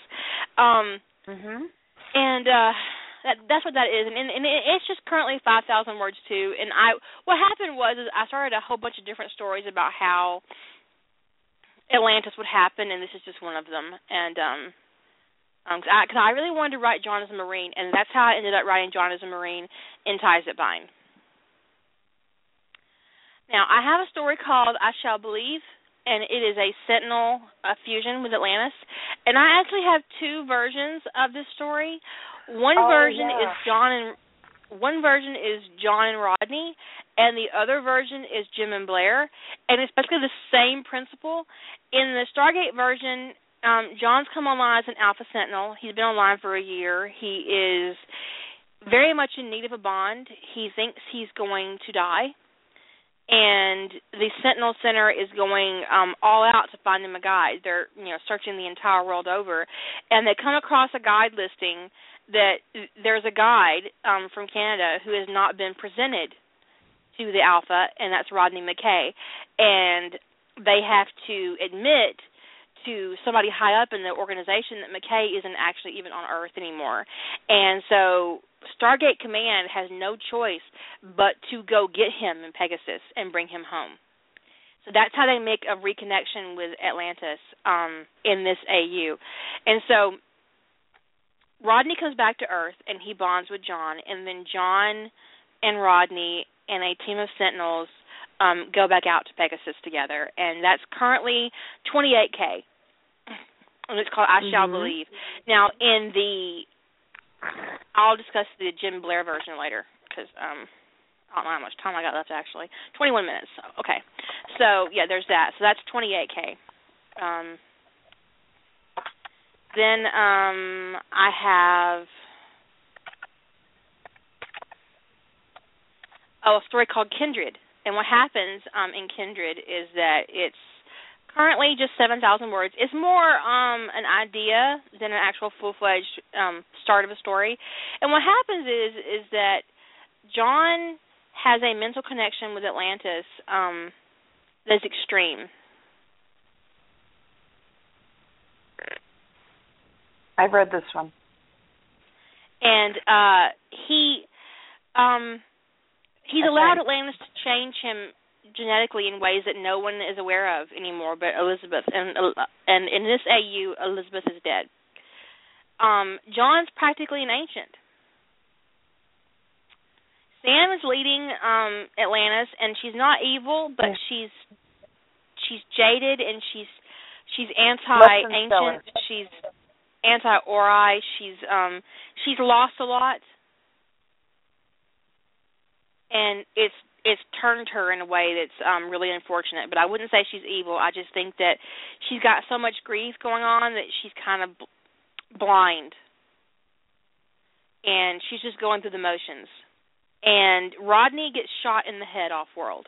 Um Mhm. and uh that that's what that is. And, and, and it's just currently 5000 words too. And i what happened was is i started a whole bunch of different stories about how atlantis would happen and this is just one of them. And um um cause i, cause I really wanted to write john as a marine and that's how i ended up writing john as a marine in ties that bind. Now i have a story called i shall believe and it is a sentinel uh, fusion with atlantis. And i actually have two versions of this story one Oh, version yeah. is John and one version is John and Rodney, and the other version is Jim and Blair, and it's basically the same principle. In the Stargate version, um, John's come online as an Alpha Sentinel. He's been online for a year. He is very much in need of a bond. He thinks he's going to die, and the Sentinel Center is going um, all out to find him a guide. They're you know searching the entire world over, and they come across a guide listing that there's a guide um, from Canada who has not been presented to the Alpha, and that's Rodney McKay, and they have to admit to somebody high up in the organization that McKay isn't actually even on Earth anymore, and so Stargate Command has no choice but to go get him in Pegasus and bring him home. So that's how they make a reconnection with Atlantis um, in this AU, and so Rodney comes back to Earth and he bonds with John, and then John and Rodney and a team of Sentinels um, go back out to Pegasus together, and that's currently 28k, and it's called I Shall Mhm. Believe. Now, in the, I'll discuss the Jim Blair version later because um, I don't know how much time I got left actually. 21 minutes. Okay, so yeah, there's that. So that's 28k. Um, then um I have oh a story called Kindred. And what happens um in Kindred is that it's currently just seven thousand words. It's more um an idea than an actual full fledged um start of a story. And what happens is is that John has a mental connection with Atlantis um that's extreme. I've read this one. and uh he um he's Okay. allowed Atlantis to change him genetically in ways that no one is aware of anymore but Elizabeth and and in this AU Elizabeth is dead. Um John's practically an ancient. Sam is leading um Atlantis and she's not evil but Yeah. she's she's jaded and she's she's anti Less than stellar. ancient she's anti ori she's um she's lost a lot and it's it's turned her in a way that's um really unfortunate. But I wouldn't say she's evil. I just think that she's got so much grief going on that she's kind of bl- blind, and she's just going through the motions. And Rodney gets shot in the head off world.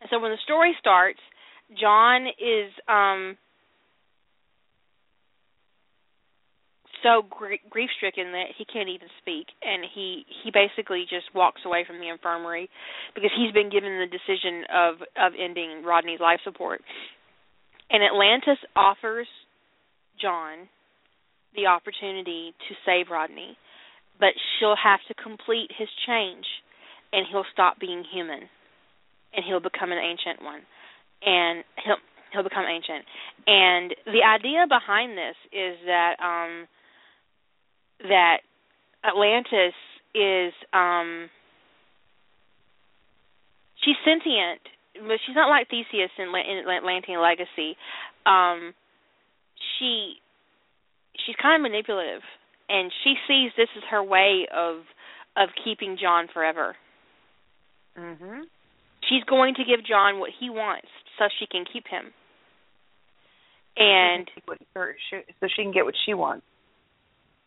And so when the story starts, John is um so grief stricken that he can't even speak and he he basically just walks away from the infirmary because he's been given the decision of of ending Rodney's life support. And Atlantis offers John the opportunity to save Rodney but she'll have to complete his change and he'll stop being human and he'll become an ancient one and he'll he'll become ancient. And the idea behind this is that um that Atlantis is um she's sentient, but she's not like Theseus in, in Atlantean Legacy. Um she she's kind of manipulative and she sees this as her way of of keeping John forever. Mhm. She's going to give John what he wants so she can keep him. And so she can get what she wants.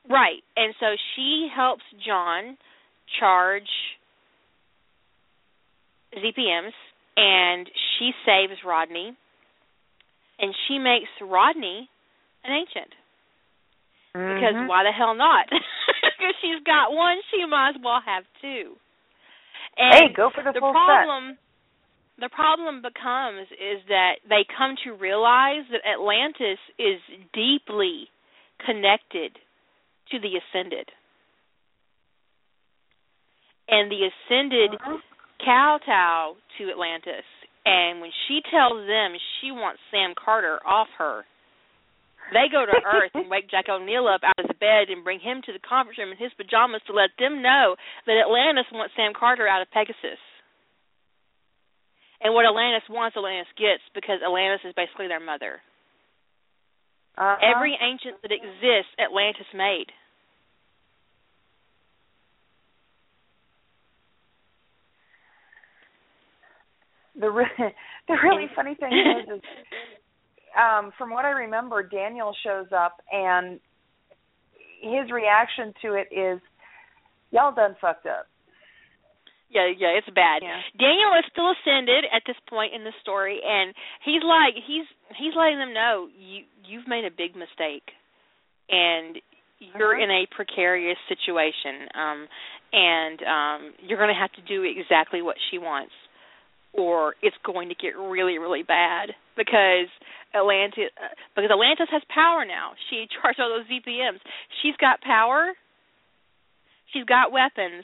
Right. And so she helps John charge ZPMs and she saves Rodney and she makes Rodney an ancient. Mm-hmm. Because why the hell not? Because she's got one, she might as well have two. And hey, go for the, the full problem set. the problem becomes is that they come to realize that Atlantis is deeply connected to the ascended. And the ascended uh-huh. kowtow to Atlantis. And when she tells them she wants Sam Carter off her, they go to Earth and wake Jack O'Neill up out of the bed and bring him to the conference room in his pajamas to let them know that Atlantis wants Sam Carter out of Pegasus. And what Atlantis wants, Atlantis gets because Atlantis is basically their mother. Uh-huh. Every ancient that exists, Atlantis made. The re- the really funny thing is, is um, from what I remember, Daniel shows up and his reaction to it is, "Y'all done fucked up." Yeah, yeah, it's bad. Yeah. Daniel is still ascended at this point in the story, and he's like he's he's letting them know you you've made a big mistake, and you're Uh-huh. in a precarious situation, um, and um, you're going to have to do exactly what she wants, or it's going to get really really bad because Atlantis uh, because Atlantis has power now. She charged all those ZPMs. She's got power. She's got weapons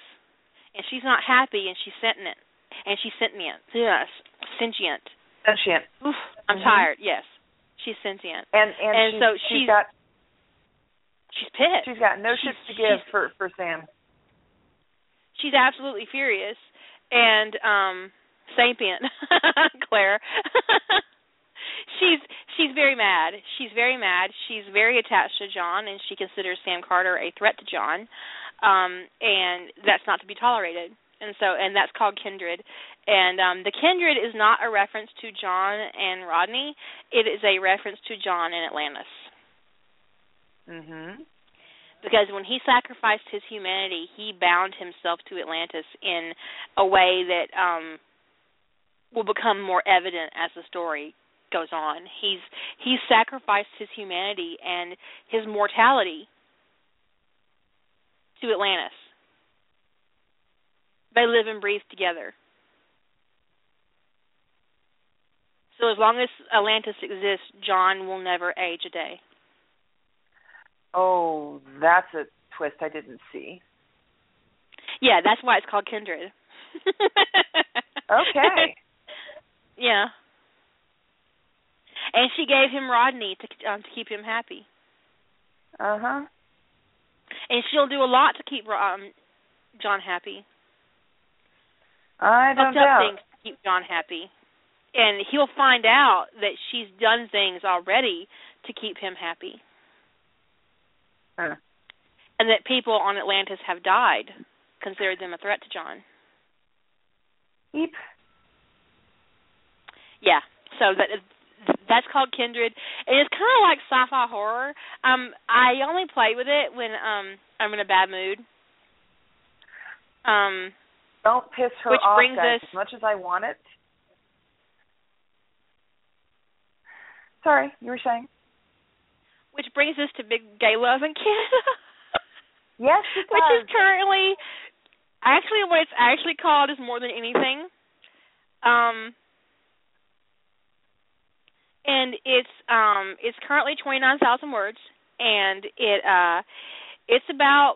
and she's not happy and she's sentient. And she's sentient. Yes. Sentient. Sentient. Oof, i'm Mhm. tired. Yes. She's sentient. And and, And she's, so she's she's- got she's pissed. she's got no shit to give for for Sam. she's absolutely furious and um sapient claire she's she's very mad. She's very mad. She's very attached to john and she considers sam carter a threat to john um and that's not to be tolerated. And so and that's called kindred. And um the kindred is not a reference to john and rodney. It is a reference to john and atlantis. Mhm. because when he sacrificed his humanity, he bound himself to Atlantis in a way that um will become more evident as the story goes on. He's he's sacrificed his humanity and his mortality to Atlantis. They live and breathe together. So as long as Atlantis exists, John will never age a day. Oh, that's a twist I didn't see. Yeah, that's why it's called Kindred. Okay. yeah. And she gave him Rodney to um, to keep him happy, Uh huh. and she'll do a lot to keep um John happy. I don't Fucked up doubt. things to keep John happy, and he'll find out that she's done things already to keep him happy, Huh. and that people on Atlantis have died, considered them a threat to John. Eep. Yeah. So that that's called Kindred. And it's kind of like sci-fi horror. Um, I only play with it when um I'm in a bad mood. Um, Don't piss her Which off, brings guys. us- As much as I want it. Sorry, you were saying? which brings us to Big Gay Love in Canada. Yes, it which is currently actually what it's actually called is more than anything. Um and it's um it's currently 29,000 words and it uh it's about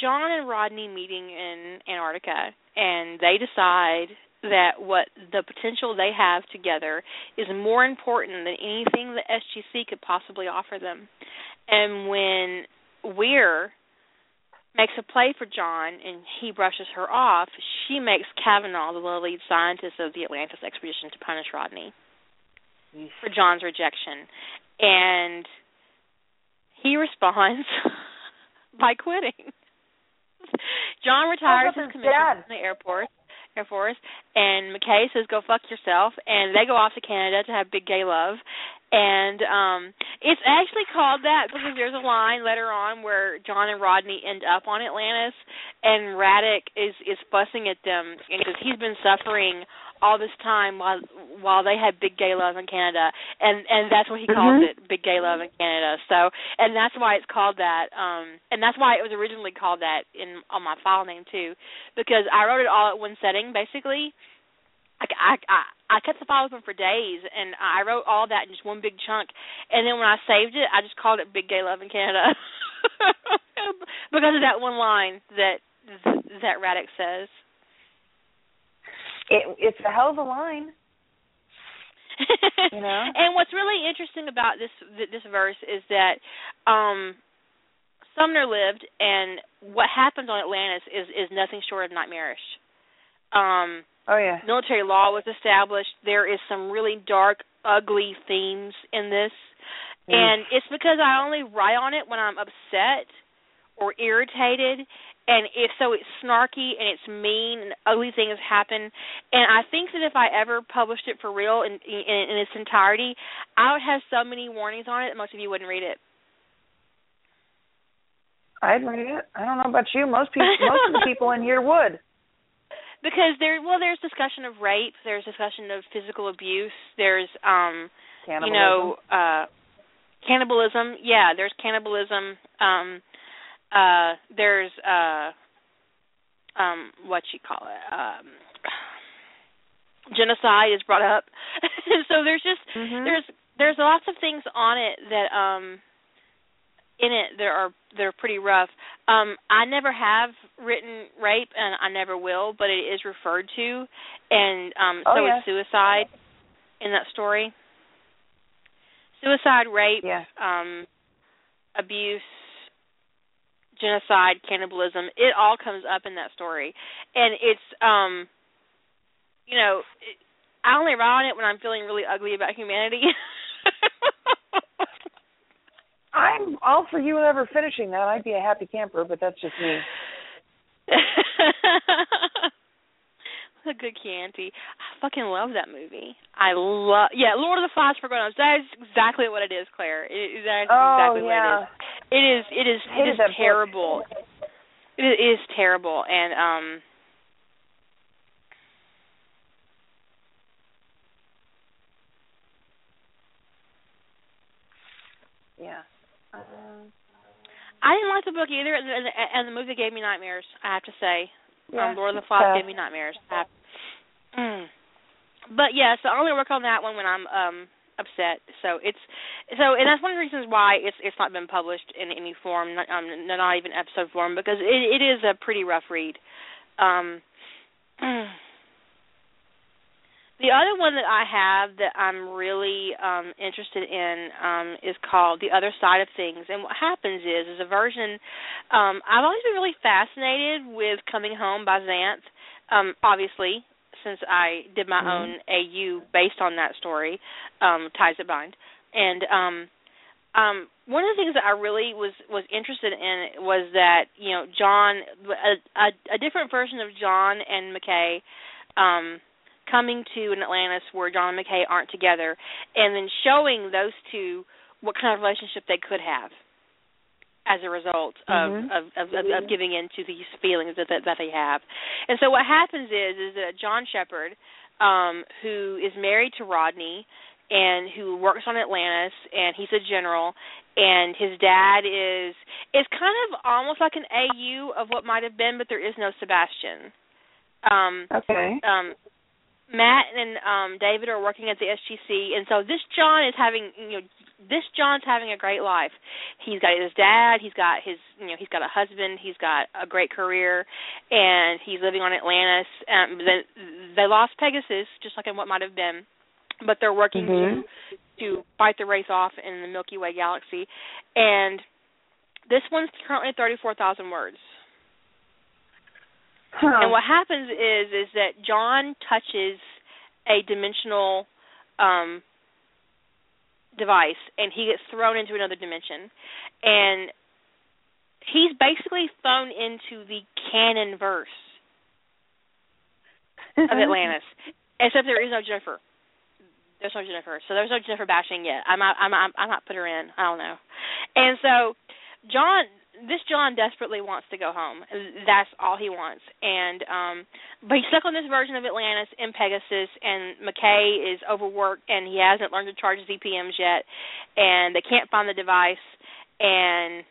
John and Rodney meeting in Antarctica and they decide that what the potential they have together is more important than anything the SGC could possibly offer them. And when Weir makes a play for John and he brushes her off, she makes Kavanagh the lead scientist of the Atlantis expedition to punish Rodney for John's rejection. And he responds by quitting. John retires his his commission dad. from the airport Air Force and McKay says go fuck yourself and they go off to Canada to have big gay love and um it's actually called that because there's a line later on where John and Rodney end up on Atlantis and Radek is is fussing at them because he's been suffering all this time while while they had big gay love in Canada and and that's what he calls Mhm. it big gay love in Canada so and that's why it's called that um and that's why it was originally called that in on my file name too because I wrote it all at one setting basically I I I, kept the file open for days and I wrote all that in just one big chunk and then when I saved it I just called it big gay love in Canada because of that one line that that Radek says It, it's a hell of a line. You know? and what's really interesting about this this verse is that um Sumner lived, and what happens on Atlantis is is nothing short of nightmarish. Um, Oh yeah. military law was established. There is some really dark, ugly themes in this, Mm. and it's because I only write on it when I'm upset or irritated, and if so, it's snarky and it's mean, and ugly things happen. And I think that if I ever published it for real in in, in its entirety, I would have so many warnings on it that most of you wouldn't read it. I'd read it. I don't know about you. Most people, most of the people in here would. Because there well there's discussion of rape there's discussion of physical abuse there's um Cannibalism. you know uh cannibalism yeah there's cannibalism um uh there's uh um what you call it um genocide is brought up so there's just Mhm. there's there's lots of things on it that um in it that are they're pretty rough. Um I never have written rape and I never will, but it is referred to and um Oh, so yeah. is suicide in that story. Suicide, rape, Yeah. um abuse, genocide, cannibalism, it all comes up in that story. And it's um you know, it, I only write on it when I'm feeling really ugly about humanity. I'm all for you ever finishing that. I'd be a happy camper, but that's just me. a good Chianti. I fucking love that movie. I love yeah, Lord of the Flies for grown-ups. That is exactly what it is, Claire. It, that is oh exactly yeah. what it is. It is it is it is book. terrible. It is, it is terrible and um Yeah. Um, I didn't like the book either, and the, and the movie gave me nightmares. I have to say, yeah. um, Lord of the Flies gave me nightmares. I mm. But yeah, so I only work on that one when I'm um upset. So it's so, and that's one of the reasons why it's it's not been published in any form, not, um, not even episode form, because it it is a pretty rough read. Um. The other one that I have that I'm really um interested in um is called The Other Side of Things. And what happens is is a version um I've always been really fascinated with Coming Home by Xanth. Um obviously since I did my Mhm. own AU based on that story, um Ties That Bind. And um um one of the things that I really was was interested in was that, you know, John a a, a different version of John and McKay um coming to an Atlantis where John and McKay aren't together, and then showing those two what kind of relationship they could have as a result of, Mhm. of, of, of, of giving in to these feelings that, that that they have. And so what happens is is that John Sheppard, um, who is married to Rodney and who works on Atlantis and he's a general and his dad is is kind of almost like an AU of what might have been, but there is no Sebastian. Um Okay. um Matt and um David are working at the SGC and so this John is having you know this John's having a great life. He's got his dad, he's got his you know, he's got a husband, he's got a great career and he's living on Atlantis. Um they, they lost Pegasus just like in what might have been. But they're working Mhm. to to fight the Wraith off in the Milky Way galaxy. And this one's currently 34,000 words. Huh. And what happens is is that John touches a dimensional um device and he gets thrown into another dimension. And he's basically thrown into the canon verse of Atlantis. Except there is no Jennifer. There's no Jennifer. So there's no Jennifer bashing yet. I'm not I'm not I'm not put her in. I don't know. And so John this John desperately wants to go home. That's all he wants. And um but he's stuck on this version of Atlantis in Pegasus and McKay is overworked and he hasn't learned to charge ZPMs yet and they can't find the device and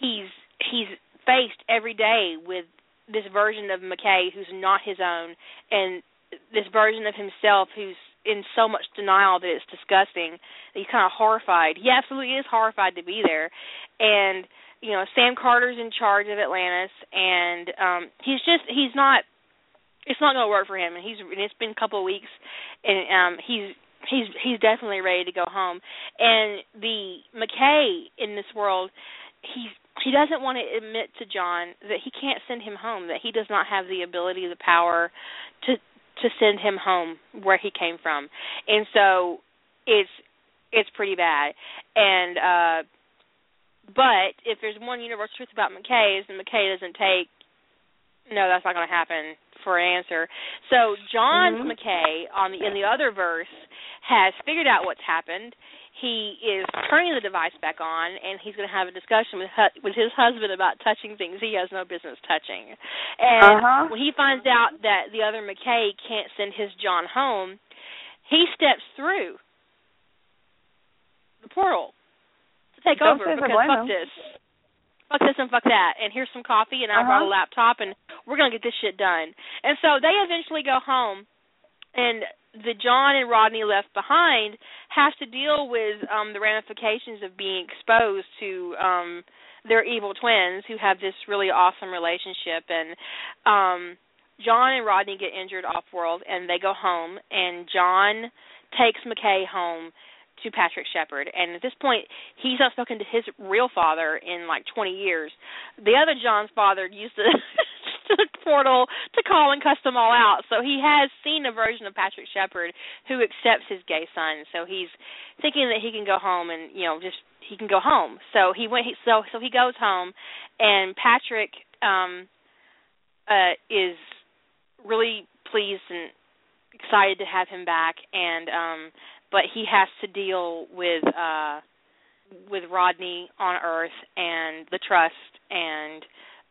he's he's faced every day with this version of McKay who's not his own and this version of himself who's in so much denial that it's disgusting that he's kind of horrified. He absolutely is horrified to be there. And you know, Sam Carter's in charge of Atlantis and um he's just he's not it's not going to work for him and he's and it's been a couple of weeks and um he's he's he's definitely ready to go home. And the McKay in this world he's he doesn't want to admit to John that he can't send him home, that he does not have the ability, the power to to send him home where he came from. And so it's it's pretty bad. And uh but if there's one universal truth about McKay is that McKay doesn't take no, that's not going to happen for an answer. So John's Mhm. McKay on the in the other verse has figured out what's happened. He is turning the device back on, and he's going to have a discussion with hu- with his husband about touching things he has no business touching. And Uh-huh. when he finds out that the other McKay can't send his John home, he steps through the portal to take Don't over because fuck him. this. Fuck this and fuck that. And here's some coffee and I Uh-huh. brought a laptop and we're gonna get this shit done. And so they eventually go home and the John and Rodney left behind have to deal with um the ramifications of being exposed to um their evil twins who have this really awesome relationship and um John and Rodney get injured off world and they go home and John takes McKay home to Patrick Sheppard and at this point he's not spoken to his real father in like 20 years. The other John's father used the the portal to call and cuss them all out. So he has seen a version of Patrick Sheppard who accepts his gay son. So he's thinking that he can go home and you know just he can go home. So he went he, so so he goes home and Patrick um uh is really pleased and excited to have him back and um but he has to deal with uh with Rodney on Earth and the trust and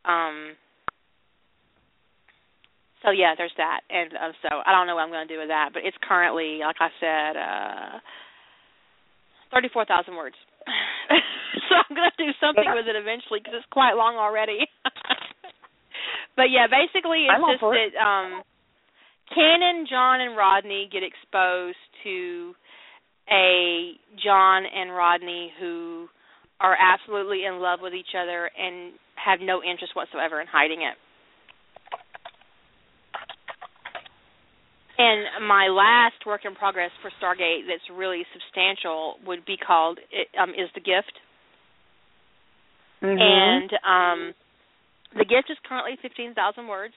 um so yeah, there's that. And uh, so I don't know what I'm going to do with that, but it's currently like I said uh 34,000 words. so I'm going to do something with it eventually cuz it's quite long already. but yeah, basically it's I'm just that um Canon, John, and Rodney get exposed to a John and Rodney who are absolutely in love with each other and have no interest whatsoever in hiding it. And my last work in progress for Stargate that's really substantial would be called um, "Is the Gift," Mhm. and um, the gift is currently fifteen thousand words.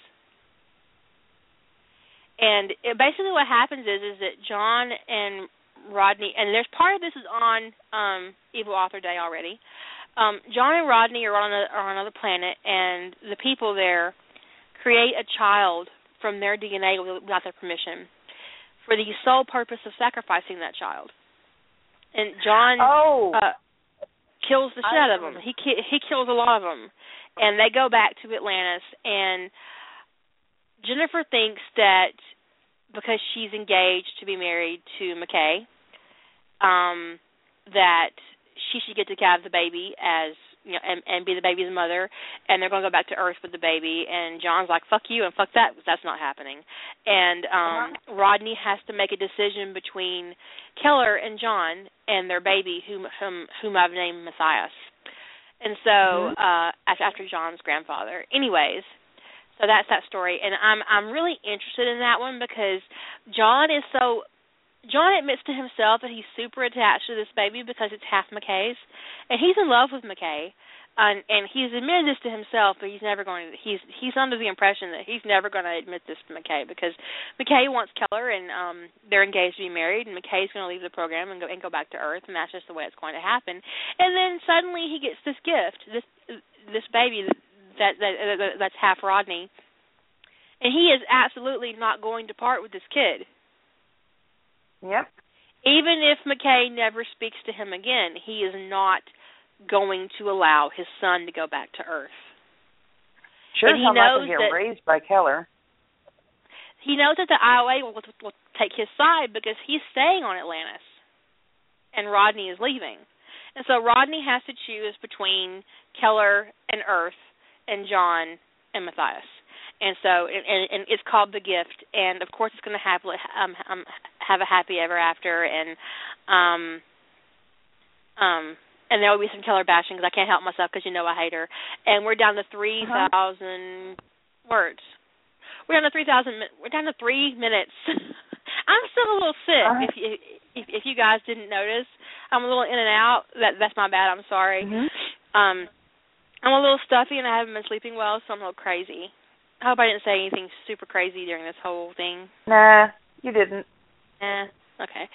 And it, basically, what happens is is that John and Rodney, and there's part of this is on um, Evil Author Day already. Um, John and Rodney are on, a, are on another planet, and the people there create a child from their DNA without their permission, for the sole purpose of sacrificing that child. And John oh. uh, kills the shit out of them. He ki- he kills a lot of them, and they go back to Atlantis. And Jennifer thinks that because she's engaged to be married to McKay, um, that she should get to have the baby as you know and and be the baby's mother and they're going to go back to earth with the baby and John's like fuck you and fuck that that's not happening and um uh-huh. Rodney has to make a decision between Keller and John and their baby whom whom whom I've named Matthias and so mm-hmm. uh after John's grandfather anyways so that's that story and I'm I'm really interested in that one because John is so John admits to himself that he's super attached to this baby because it's half McKay's, and he's in love with McKay. And, and he's admitted this to himself, but he's never going to. He's he's under the impression that he's never going to admit this to McKay because McKay wants Keller, and um they're engaged to be married, and McKay's going to leave the program and go and go back to Earth, and that's just the way it's going to happen. And then suddenly he gets this gift, this this baby that that, that that's half Rodney, and he is absolutely not going to part with this kid Yep. Even if McKay never speaks to him again, he is not going to allow his son to go back to Earth. Sure, and he knows get that, raised by Keller. He knows that the IOA will, will take his side because he's staying on Atlantis, and Rodney is leaving. And so Rodney has to choose between Keller and Earth, and John and Matthias and so and, and it's called the gift. And of course it's going to have um, um have a happy ever after. And um um and there will be some Keller bashing because I can't help myself because you know I hate her. And we're down to three thousand uh-huh. words. We're down to three thousand we're down to three minutes. I'm still a little sick uh-huh. if you if, if you guys didn't notice. I'm a little in and out. That that's my bad. I'm sorry. Mm-hmm. um I'm a little stuffy and I haven't been sleeping well so I'm a little crazy I hope I didn't say anything super crazy during this whole thing. Nah, you didn't. Eh, okay.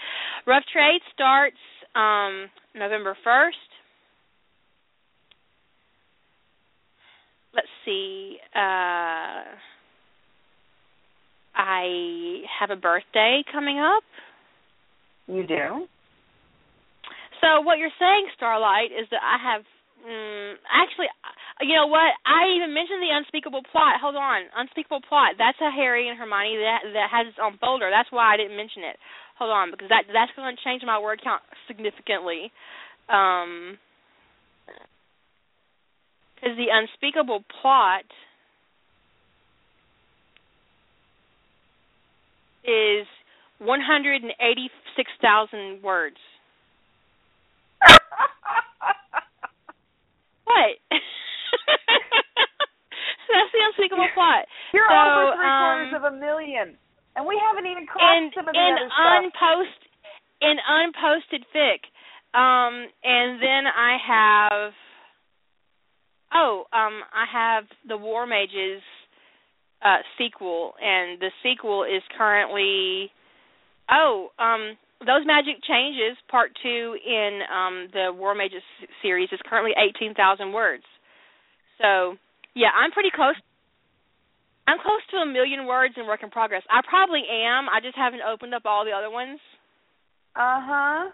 Rough Trade starts um November 1st. Let's see. Uh I have a birthday coming up. You do? So what you're saying, Starlight, is that I have Mm, actually, uh, you know what? I even mentioned the unspeakable plot. Hold on, unspeakable plot. That's a Harry and Hermione that that has its own folder. That's why I didn't mention it. Hold on, because that that's going to change my word count significantly. Um, because the unspeakable plot is 186,000 words. Unspeakable plot. You're so, over three um, quarters of a million, and we haven't even crossed in, some of the in other stuff. unpost in unposted fic. Um, and then I have oh, um, I have the War Mages uh, sequel, and the sequel is currently oh, um, those magic changes part two in um the war mages series is currently eighteen thousand words so yeah i'm pretty close i'm close to a million words in work in progress. I probably am. I just haven't opened up all the other ones. Uh-huh.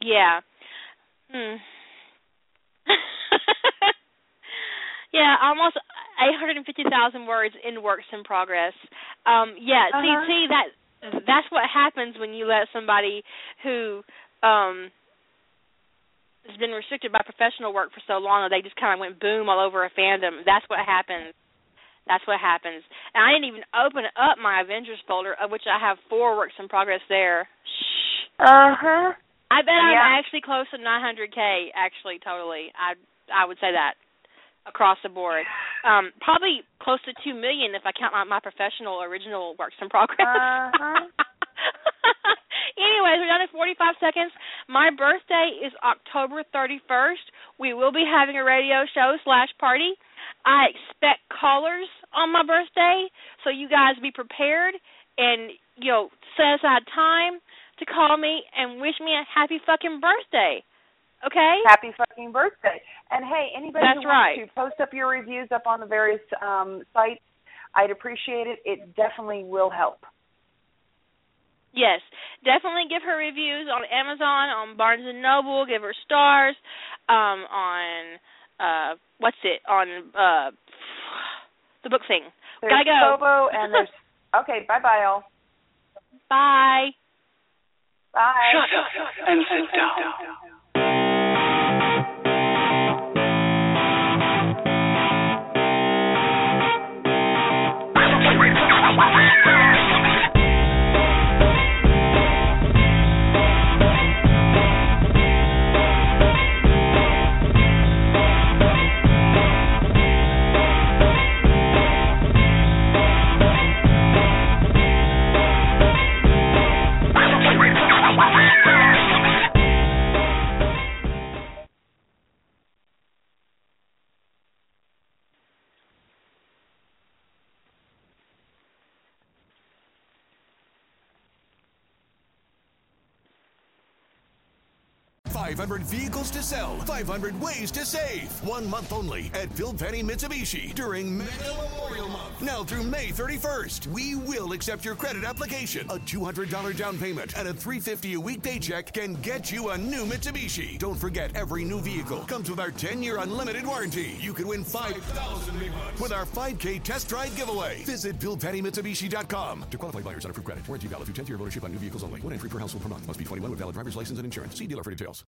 Yeah. Hmm. Yeah almost eight hundred and fifty thousand words in works in progress. Um yeah uh-huh. see see that that's what happens when you let somebody who um has been restricted by professional work for so long that they just kind of went boom all over a fandom. That's what happens. That's what happens. And I didn't even open up my Avengers folder, of which I have four works in progress there. Shh. Uh huh. I bet yeah. I'm actually close to 900k. Actually, totally. I I would say that across the board. Um, probably close to two million if I count my, my professional original works in progress. Uh-huh. Anyways, we're down to 45 seconds. My birthday is October 31st. We will be having a radio show slash party. I expect callers on my birthday, so you guys be prepared and you know set aside time to call me and wish me a happy fucking birthday. Okay. Happy fucking birthday. And hey, anybody That's who wants right. to post up your reviews up on the various um, sites, I'd appreciate it. It definitely will help. Yes, definitely give her reviews on Amazon, on Barnes and Noble. Give her stars um, on uh, what's it on uh, the book thing. There's Gotta go. Kobo and there's okay. Bye bye all. Bye. Bye. Shut up and sit down. Five hundred vehicles to sell, 500 ways to save. One month only at Bill Penny Mitsubishi during Mega Memorial Month. Now through May 31st, we will accept your credit application. A $200 down payment and a 350 a week paycheck can get you a new Mitsubishi. Don't forget, every new vehicle comes with our 10-year unlimited warranty. You could win 5000 with our 5K test drive giveaway. Visit BillPennyMitsubishi.com. To qualify buyers on approved credit, warranty valid through 10th year of ownership on new vehicles only. One entry per household per month. Must be 21 with valid driver's license and insurance. See dealer for details.